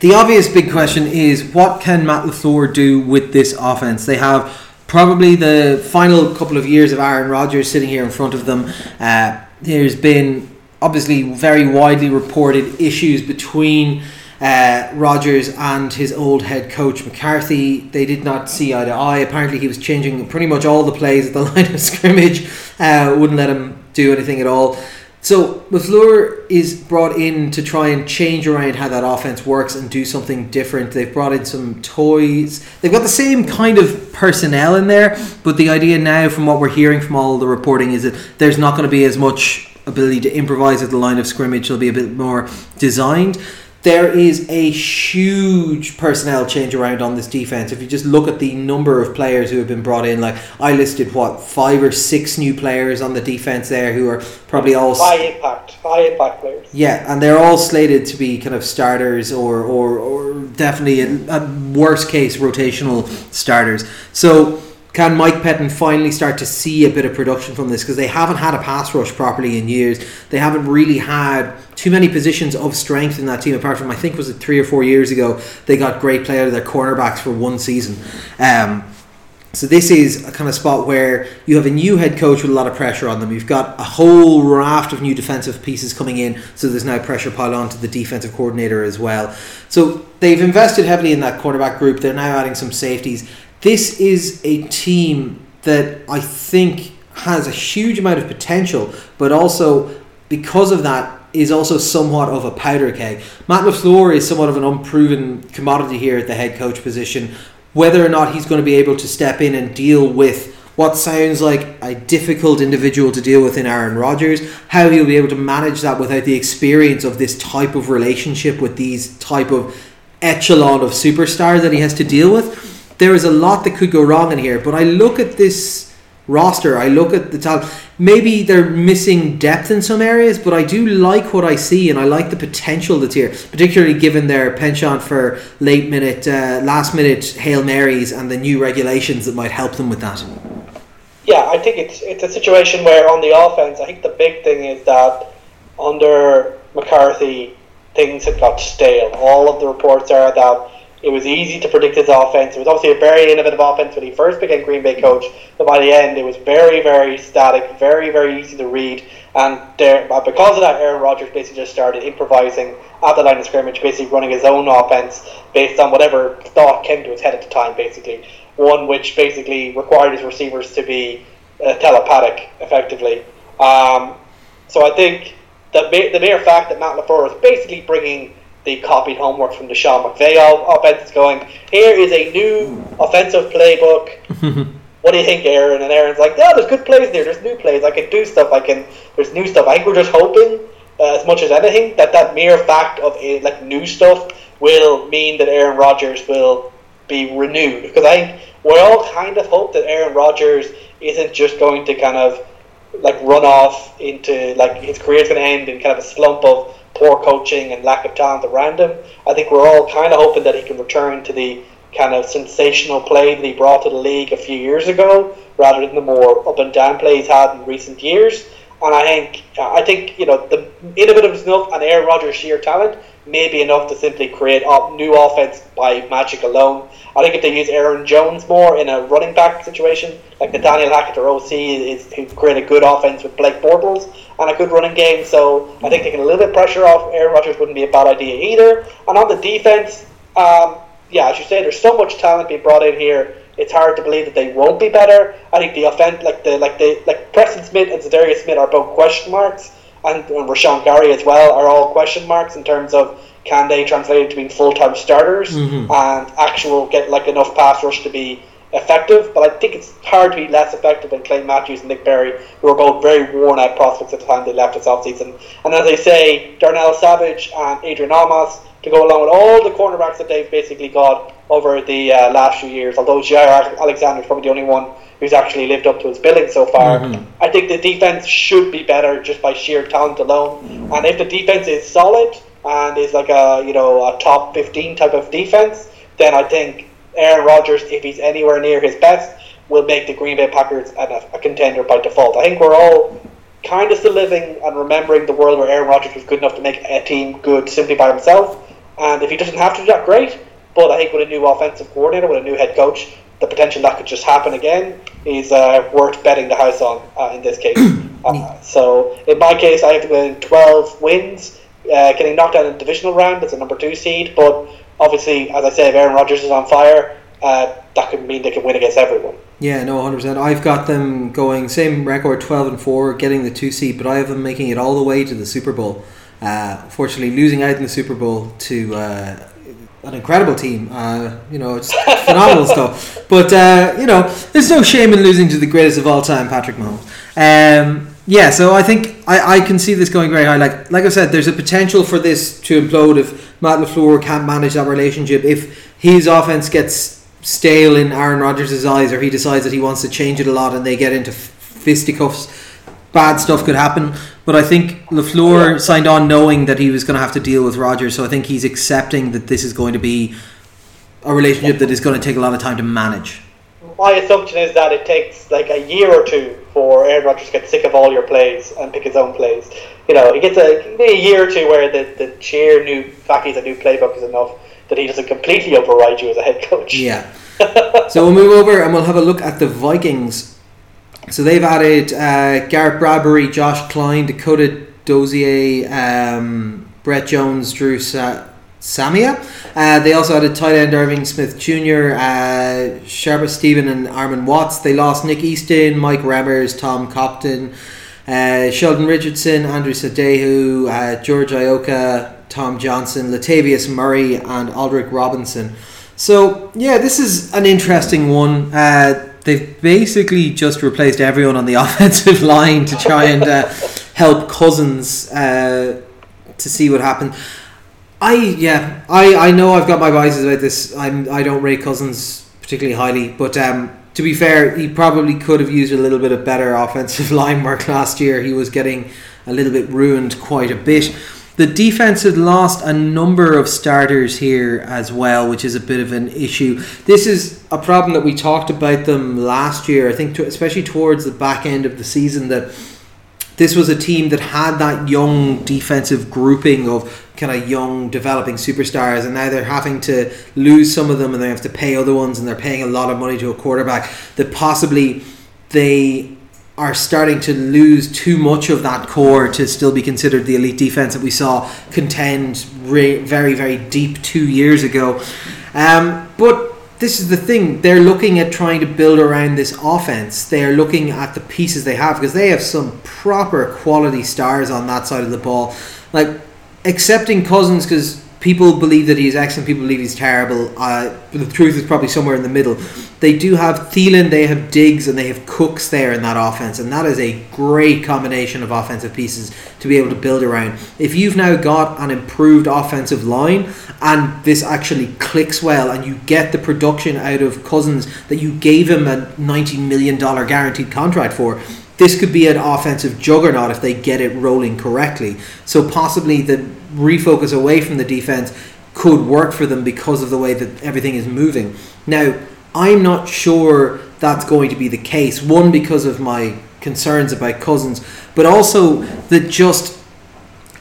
Speaker 1: the obvious big question is what can Matt LaFleur do with this offense? They have probably the final couple of years of Aaron Rodgers sitting here in front of them. Uh, there's been obviously very widely reported issues between uh, Rodgers and his old head coach McCarthy. They did not see eye to eye. Apparently, he was changing pretty much all the plays at the *laughs* line of scrimmage, uh, wouldn't let him do anything at all. So LaFleur is brought in to try and change around how that offense works and do something different. They've brought in some toys. They've got the same kind of personnel in there, but the idea now, from what we're hearing from all the reporting, is that there's not going to be as much ability to improvise at the line of scrimmage. It'll be a bit more designed there is a huge personnel change around on this defense. If you just look at the number of players who have been brought in, like I listed what five or six new players on the defense there who are probably all
Speaker 2: high impact, high impact players.
Speaker 1: Yeah, and they're all slated to be kind of starters or or, or definitely a, a worst case rotational starters. So can Mike Pettine finally start to see a bit of production from this because they haven't had a pass rush properly in years. They haven't really had too many positions of strength in that team. Apart from I think was it three or four years ago they got great play out of their cornerbacks for one season. Um, so this is a kind of spot where you have a new head coach with a lot of pressure on them. You've got a whole raft of new defensive pieces coming in, so there's now pressure piled on to the defensive coordinator as well. So they've invested heavily in that quarterback group. They're now adding some safeties this is a team that I think has a huge amount of potential, but also because of that is also somewhat of a powder keg. Matt LaFleur is somewhat of an unproven commodity here at the head coach position. Whether or not he's going to be able to step in and deal with what sounds like a difficult individual to deal with in Aaron Rodgers, how he'll be able to manage that without the experience of this type of relationship with these type of echelon of superstars that he has to deal with. There is a lot that could go wrong in here, but I look at this roster, I look at the talent. Maybe they're missing depth in some areas, but I do like what I see, and I like the potential that's here, particularly given their penchant for late minute, uh, last minute hail marys, and the new regulations that might help them with that.
Speaker 2: Yeah, I think it's it's a situation where on the offense, I think the big thing is that under McCarthy, things had got stale. All of the reports are that it was easy to predict his offense. It was obviously a very innovative offense when he first became Green Bay coach, but by the end, it was very, very static, very, very easy to read. And there, because of that, Aaron Rodgers basically just started improvising at the line of scrimmage, basically running his own offense based on whatever thought came to his head at the time, basically one which basically required his receivers to be uh, telepathic, effectively. Um, so I think the, the mere fact that Matt LaFleur is basically bringing the copied homework from the Sean McVay offense is going, here is a new offensive playbook. *laughs* what do you think, Aaron? And Aaron's like, yeah, there's good plays there. There's new plays. I can do stuff. I can. There's new stuff. I think we're just hoping, uh, as much as anything, that that mere fact of uh, like new stuff will mean that Aaron Rodgers will be renewed. Because I think we all kind of hope that Aaron Rodgers isn't just going to kind of like run off into like his career's going to end in kind of a slump of poor coaching and lack of talent around him. I think we're all kind of hoping that he can return to the kind of sensational play that he brought to the league a few years ago, rather than the more up and down play he's had in recent years. And I think I think you know the innovative enough and Aaron Rodgers' sheer talent may be enough to simply create new offense by magic alone. I think if they use Aaron Jones more in a running back situation, like Nathaniel Hackett or OC, is who create a good offense with Blake Bortles and a good running game. So I think taking a little bit of pressure off Aaron Rodgers wouldn't be a bad idea either. And on the defense, um, yeah, as you say, there's so much talent being brought in here. It's hard to believe that they won't be better. I think the offense, like the like the like Preston Smith and Za'Darius Smith, are both question marks and, and Rashan Gary as well are all question marks in terms of can they translate into being full time starters mm-hmm. and actual get like enough pass rush to be effective. But I think it's hard to be less effective than Clay Matthews and Nick Perry, who are both very worn out prospects at the time they left this offseason. And as I say, Darnell Savage and Adrian Amos to go along with all the cornerbacks that they've basically got over the uh, last few years. Although Jaire Alexander is probably the only one who's actually lived up to his billing so far. Mm-hmm. I think the defense should be better just by sheer talent alone. And if the defense is solid and is like a you know a top fifteen type of defense, then I think Aaron Rodgers, if he's anywhere near his best, will make the Green Bay Packers a, a contender by default. I think we're all kind of still living and remembering the world where Aaron Rodgers was good enough to make a team good simply by himself. And if he doesn't have to do that, great. But I think with a new offensive coordinator, with a new head coach, the potential that could just happen again is uh, worth betting the house on uh, in this case. *clears throat* uh, so in my case, I have to win 12 wins, uh, getting knocked out in the divisional round as a number two seed. But obviously, as I say, if Aaron Rodgers is on fire, uh, that could mean they can win against everyone.
Speaker 1: Yeah, no, hundred percent. I've got them going same record, twelve and four, getting the two seed, but I have them making it all the way to the Super Bowl. Uh, fortunately, losing out in the Super Bowl to uh, an incredible team. Uh, you know, it's *laughs* phenomenal stuff. But uh, you know, there's no shame in losing to the greatest of all time, Patrick Mahomes. Um, yeah, so I think I, I can see this going very high. Like like I said, there's a potential for this to implode if Matt LaFleur can't manage that relationship. If his offense gets stale in Aaron Rodgers' eyes, or he decides that he wants to change it a lot, and they get into fisticuffs, bad stuff could happen. But I think Lafleur yeah. signed on knowing that he was going to have to deal with Rodgers, so I think he's accepting that this is going to be a relationship that is going to take a lot of time to manage.
Speaker 2: My assumption is that it takes like a year or two for Aaron Rodgers gets sick of all your plays and pick his own plays. You know, he gets a, a year or two where the, the sheer new fact he's a new playbook is enough that he doesn't completely override you as a head coach.
Speaker 1: Yeah. *laughs* so we'll move over and we'll have a look at the Vikings so they've added uh, Garrett Bradbury, Josh Kline, Dakota Dozier, um, Brett Jones, Dru Sa- Samia. Uh, they also added tight end Irving Smith Jr., uh, Stephen, and Armon Watts. They lost Nick Easton, Mike Remmers, Tom Compton. Uh, Sheldon Richardson, Andrew Sendejo, uh, George Iloka, Tom Johnson, Latavius Murray, and Aldrick Robinson. So yeah, this is an interesting one. Uh, they've basically just replaced everyone on the *laughs* offensive line to try and uh, help Cousins uh, to see what happens. I yeah, I, I know I've got my biases about this. I'm I don't rate Cousins particularly highly, but um, to be fair, he probably could have used a little bit of better offensive *laughs* line work last year. He was getting a little bit ruined quite a bit. The defense had lost a number of starters here as well, which is a bit of an issue. This is a problem that we talked about them last year. I think, to, especially towards the back end of the season, that this was a team that had that young defensive grouping of kind of young developing superstars and now they're having to lose some of them and they have to pay other ones and they're paying a lot of money to a quarterback that possibly they are starting to lose too much of that core to still be considered the elite defense that we saw contend re- very very deep two years ago. Um, but this is the thing. They're looking at trying to build around this offense. They are looking at the pieces they have because they have some proper quality stars on that side of the ball. Like accepting Cousins because people believe that he's excellent, people believe he's terrible. Uh, the truth is probably somewhere in the middle. They do have Thielen, they have Diggs, and they have Cooks there in that offense, and that is a great combination of offensive pieces to be able to build around. If you've now got an improved offensive line and this actually clicks well, and you get the production out of Cousins that you gave him a $90 million guaranteed contract for, this could be an offensive juggernaut if they get it rolling correctly. So possibly the refocus away from the defense could work for them because of the way that everything is moving. Now, I'm not sure that's going to be the case. One, because of my concerns about Cousins, but also that just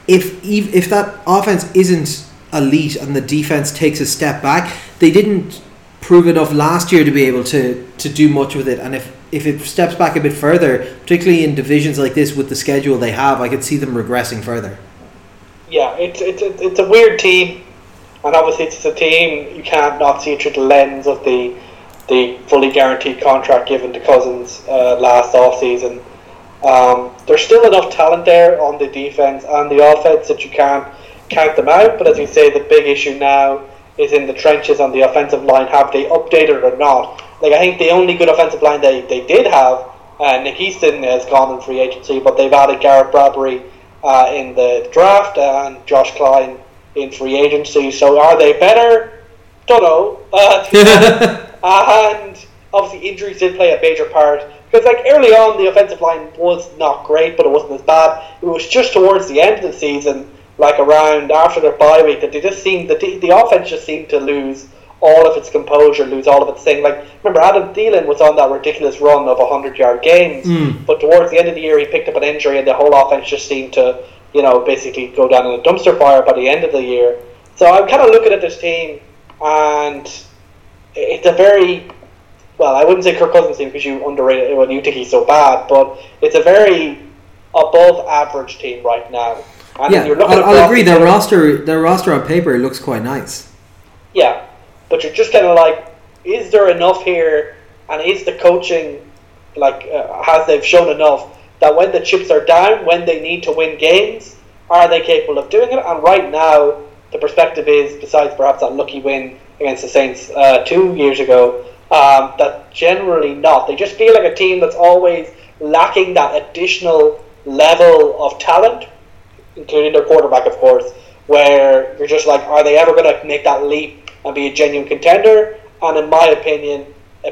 Speaker 1: if if that offense isn't elite and the defense takes a step back, they didn't prove enough last year to be able to to do much with it. And if if it steps back a bit further, particularly in divisions like this with the schedule they have, I could see them regressing further.
Speaker 2: Yeah, it's it's it's a weird team, and obviously it's a team you can't not see through the lens of the the fully guaranteed contract given to Cousins uh, last off season. Um, there's still enough talent there on the defense and the offense that you can't count them out. But as you say, the big issue now is in the trenches on the offensive line. Have they updated or not? Like I think the only good offensive line they, they did have, uh, Nick Easton has gone in free agency, but they've added Garrett Bradbury uh, in the draft and Josh Kline in free agency. So are they better? Don't know. Uh, *laughs* and obviously injuries did play a major part because like early on the offensive line was not great, but it wasn't as bad. It was just towards the end of the season, like around after their bye week, that they just seemed the the offense just seemed to lose all of its composure, lose all of its thing. Like remember, Adam Thielen was on that ridiculous run of hundred yard games,
Speaker 1: mm.
Speaker 2: but towards the end of the year, he picked up an injury, and the whole offense just seemed to, you know, basically go down in a dumpster fire by the end of the year. So I'm kind of looking at this team, and it's a very well, I wouldn't say Kirk Cousins team because you underrate it when you think he's so bad, but it's a very above average team right now.
Speaker 1: And yeah, I'll, I'll agree. Their roster, their roster on paper looks quite nice.
Speaker 2: Yeah, but you're just kind of like, is there enough here, and is the coaching like uh, has they've shown enough that when the chips are down, when they need to win games, are they capable of doing it? And right now, the perspective is, besides perhaps that lucky win against the Saints uh, two years ago, um, that generally not. They just feel like a team that's always lacking that additional level of talent, including their quarterback, of course, where you're just like, are they ever going to make that leap and be a genuine contender. And in my opinion,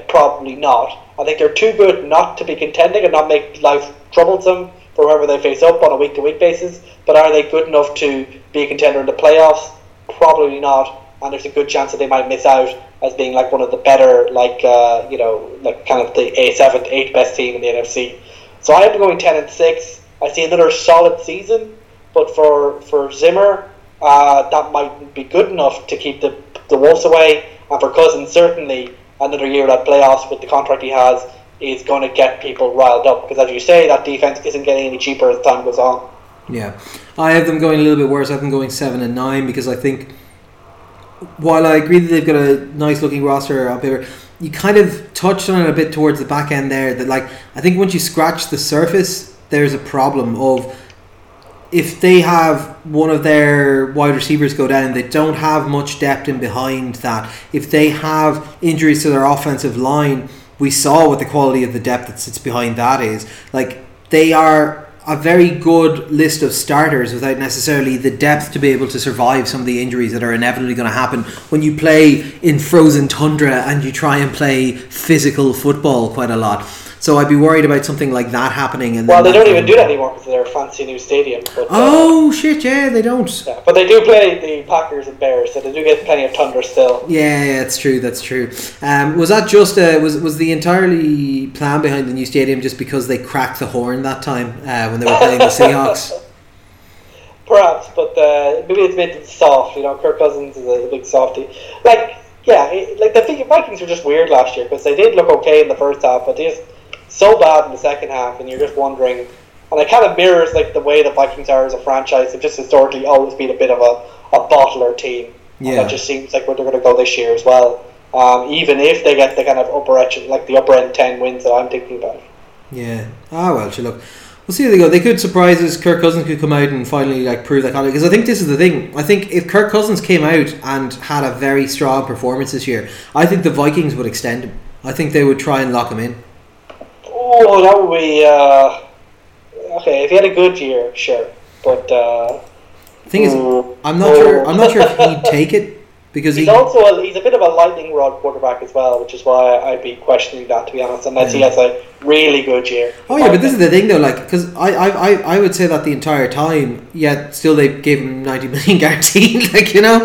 Speaker 2: probably not. I think they're too good not to be contending and not make life troublesome for whoever they face up on a week to week basis. But are they good enough to be a contender in the playoffs? Probably not. And there's a good chance that they might miss out as being like one of the better, like uh, you know, like kind of the a seventh, eighth best team in the NFC. So I am going ten and six. I see another solid season, but for for Zimmer, uh, that might be good enough to keep the the Wolves away, and for Cousins certainly another year at playoffs with the contract he has is going to get people riled up because as you say that defense isn't getting any cheaper as time goes on.
Speaker 1: Yeah, I have them going a little bit worse. I have them going seven and nine because I think while I agree that they've got a nice looking roster on paper, you kind of touched on it a bit towards the back end there. That like I think once you scratch the surface, there's a problem of if they have one of their wide receivers go down, they don't have much depth in behind that. If they have injuries to their offensive line, we saw what the quality of the depth that sits behind that is. Like they are a very good list of starters without necessarily the depth to be able to survive some of the injuries that are inevitably going to happen when you play in frozen tundra and you try and play physical football quite a lot. So I'd be worried about something like that happening. And
Speaker 2: well, they don't even do that anymore because of their fancy new stadium. But, uh,
Speaker 1: Oh shit! Yeah, they don't.
Speaker 2: yeah. but they do play the Packers and Bears, so they do get plenty of thunder still.
Speaker 1: Yeah, yeah, it's true. That's true. Um, was that just uh, was was the entirely plan behind the new stadium just because they cracked the horn that time uh, when they were playing the Seahawks? *laughs*
Speaker 2: Perhaps, but uh, maybe it's made it soft. You know, Kirk Cousins is a, big softy. Like, yeah, it, like the Vikings were just weird last year because they did look okay in the first half, but they just so bad in the second half, and you're just wondering. And it kind of mirrors like the way the Vikings are as a franchise. They've just historically always been a bit of a, a bottler team. And
Speaker 1: Yeah.
Speaker 2: that just seems like where they're going to go this year as well. Um, even if they get the kind of upper edge, like the upper end ten wins that I'm thinking about.
Speaker 1: Yeah. Ah well, sure. Look, we'll see how they go. They could surprise us. Kirk Cousins could come out and finally like prove that kind of. Because I think this is the thing. I think if Kirk Cousins came out and had a very strong performance this year, I think the Vikings would extend him. I think they would try and lock him in.
Speaker 2: Oh, that would be uh, okay. If he had a good year, sure. But uh,
Speaker 1: The thing is,
Speaker 2: mm,
Speaker 1: I'm not sure. I'm not sure if he'd *laughs* take it because
Speaker 2: he's
Speaker 1: he.
Speaker 2: also a, he's a bit of a lightning rod quarterback as well, which is why I'd be questioning that to be honest. Unless he
Speaker 1: Yeah.
Speaker 2: has a really good year.
Speaker 1: Oh yeah, but this is the thing though, like, because I, I, I, I would say that the entire time, yet still they gave him ninety million *laughs* guaranteed. like you know,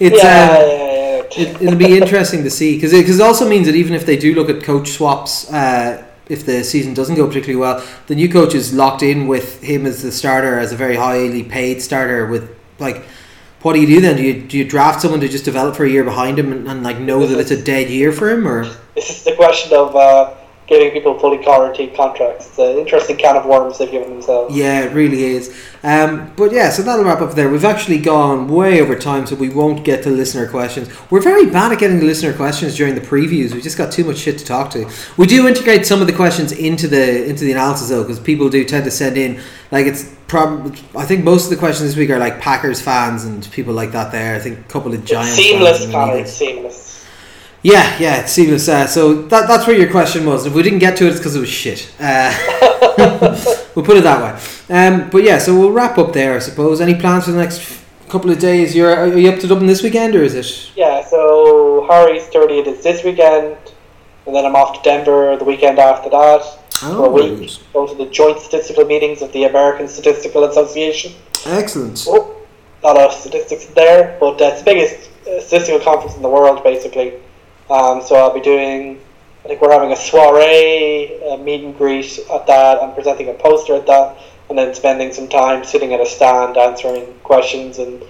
Speaker 1: it's
Speaker 2: yeah,
Speaker 1: um,
Speaker 2: yeah, yeah.
Speaker 1: it, it'll be interesting to see because it, 'cause it also means that even if they do look at coach swaps, uh, if the season doesn't go particularly well, the new coach is locked in with him as the starter, as a very highly paid starter. With like, what do you do then? Do you do you draft someone to just develop for a year behind him and, and like know that it's a dead year for him, or
Speaker 2: This is the question of uh, giving people fully guaranteed contracts. It's an interesting can of worms they've given themselves.
Speaker 1: Yeah, it really is. Um, but yeah, so that'll wrap up there. We've actually gone way over time, so we won't get to listener questions. We're very bad at getting the listener questions during the previews. We just got too much shit to talk to. We do integrate some of the questions into the into the analysis though, because people do tend to send in like it's prob. I think most of the questions this week are like Packers fans and people like that. There, I think a couple of Giants.
Speaker 2: It's seamless,
Speaker 1: fans
Speaker 2: Connor. Seamless.
Speaker 1: Yeah, yeah, it's seamless. Uh, so that, that's where your question was. If we didn't get to it, it's because it was shit. Uh, *laughs* we'll put it that way. Um, but yeah, so we'll wrap up there, I suppose. Any plans for the next couple of days? You're are you up to Dublin this weekend, or is it?
Speaker 2: Yeah, so Harry's 30th is this weekend, and then I'm off to Denver the weekend after that for a week. Go to the joint statistical meetings of the American Statistical Association.
Speaker 1: Excellent.
Speaker 2: Oh, a lot of statistics there, but uh, it's the biggest uh, statistical conference in the world, basically. Um, so I'll be doing, I think we're having a soiree, a meet and greet at that. I'm presenting a poster at that, and then spending some time sitting at a stand answering questions and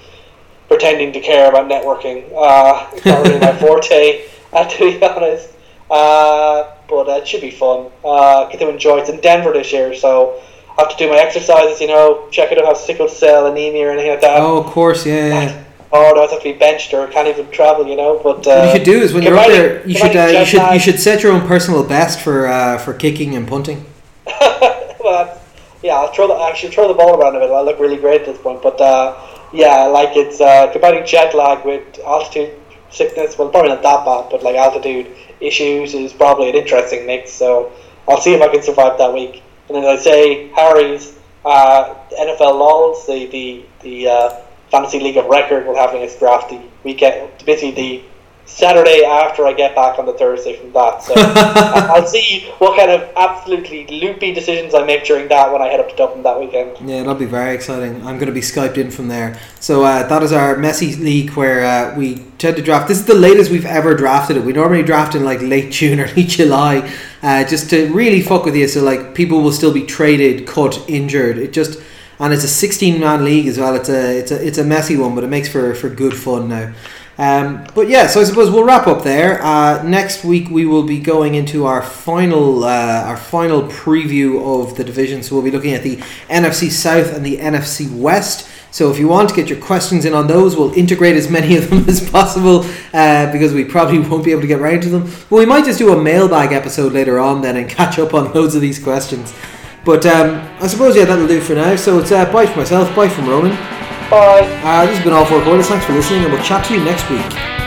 Speaker 2: pretending to care about networking. Uh, it's not really my forte, *laughs* uh, to be honest. Uh, but uh, it should be fun. Uh, get to enjoy it. It's in Denver this year, so I have to do my exercises, you know, check I don't have sickle cell anemia or anything like that.
Speaker 1: Oh, of course, yeah. yeah.
Speaker 2: Oh, no, I have to be benched or can't even travel, you know. But uh,
Speaker 1: what you should do is when you're up there, you should uh, you should you should set your own personal best for uh, for kicking and punting. *laughs*
Speaker 2: well, yeah, I'll throw the actually throw the ball around a bit. I look really great at this point, but uh, yeah, like it's uh, combining jet lag with altitude sickness. Well, probably not that bad, but like altitude issues is probably an interesting mix. So I'll see if I can survive that week. And then I say Harry's uh, NFL Laws, the the the uh, fantasy league of record, will having its drafty weekend. Basically, the Saturday after I get back on the Thursday from that. So *laughs* I'll see what kind of absolutely loopy decisions I make during that when I head up to Dublin that weekend.
Speaker 1: Yeah, that'll be very exciting. I'm going to be skyped in from there. So uh, that is our messy league where uh, we tend to draft. This is the latest we've ever drafted it. We normally draft in like late June *laughs* or late July, uh, just to really fuck with you. So like people will still be traded, cut, injured. It just and it's a 16 man league as well. It's a it's a it's a messy one, but it makes for for good fun now. Um, but yeah, so I suppose we'll wrap up there. Uh, next week we will be going into our final uh, our final preview of the division. So we'll be looking at the NFC South and the NFC West. So if you want to get your questions in on those, we'll integrate as many of *laughs* them as possible uh, because we probably won't be able to get round to them. But we might just do a mailbag episode later on then and catch up on loads of these questions. But um, I suppose yeah, that'll do for now. So it's uh, bye for myself, bye from Roman.
Speaker 2: Bye.
Speaker 1: Uh, this has been all four quarters. Thanks for listening, and we'll chat to you next week.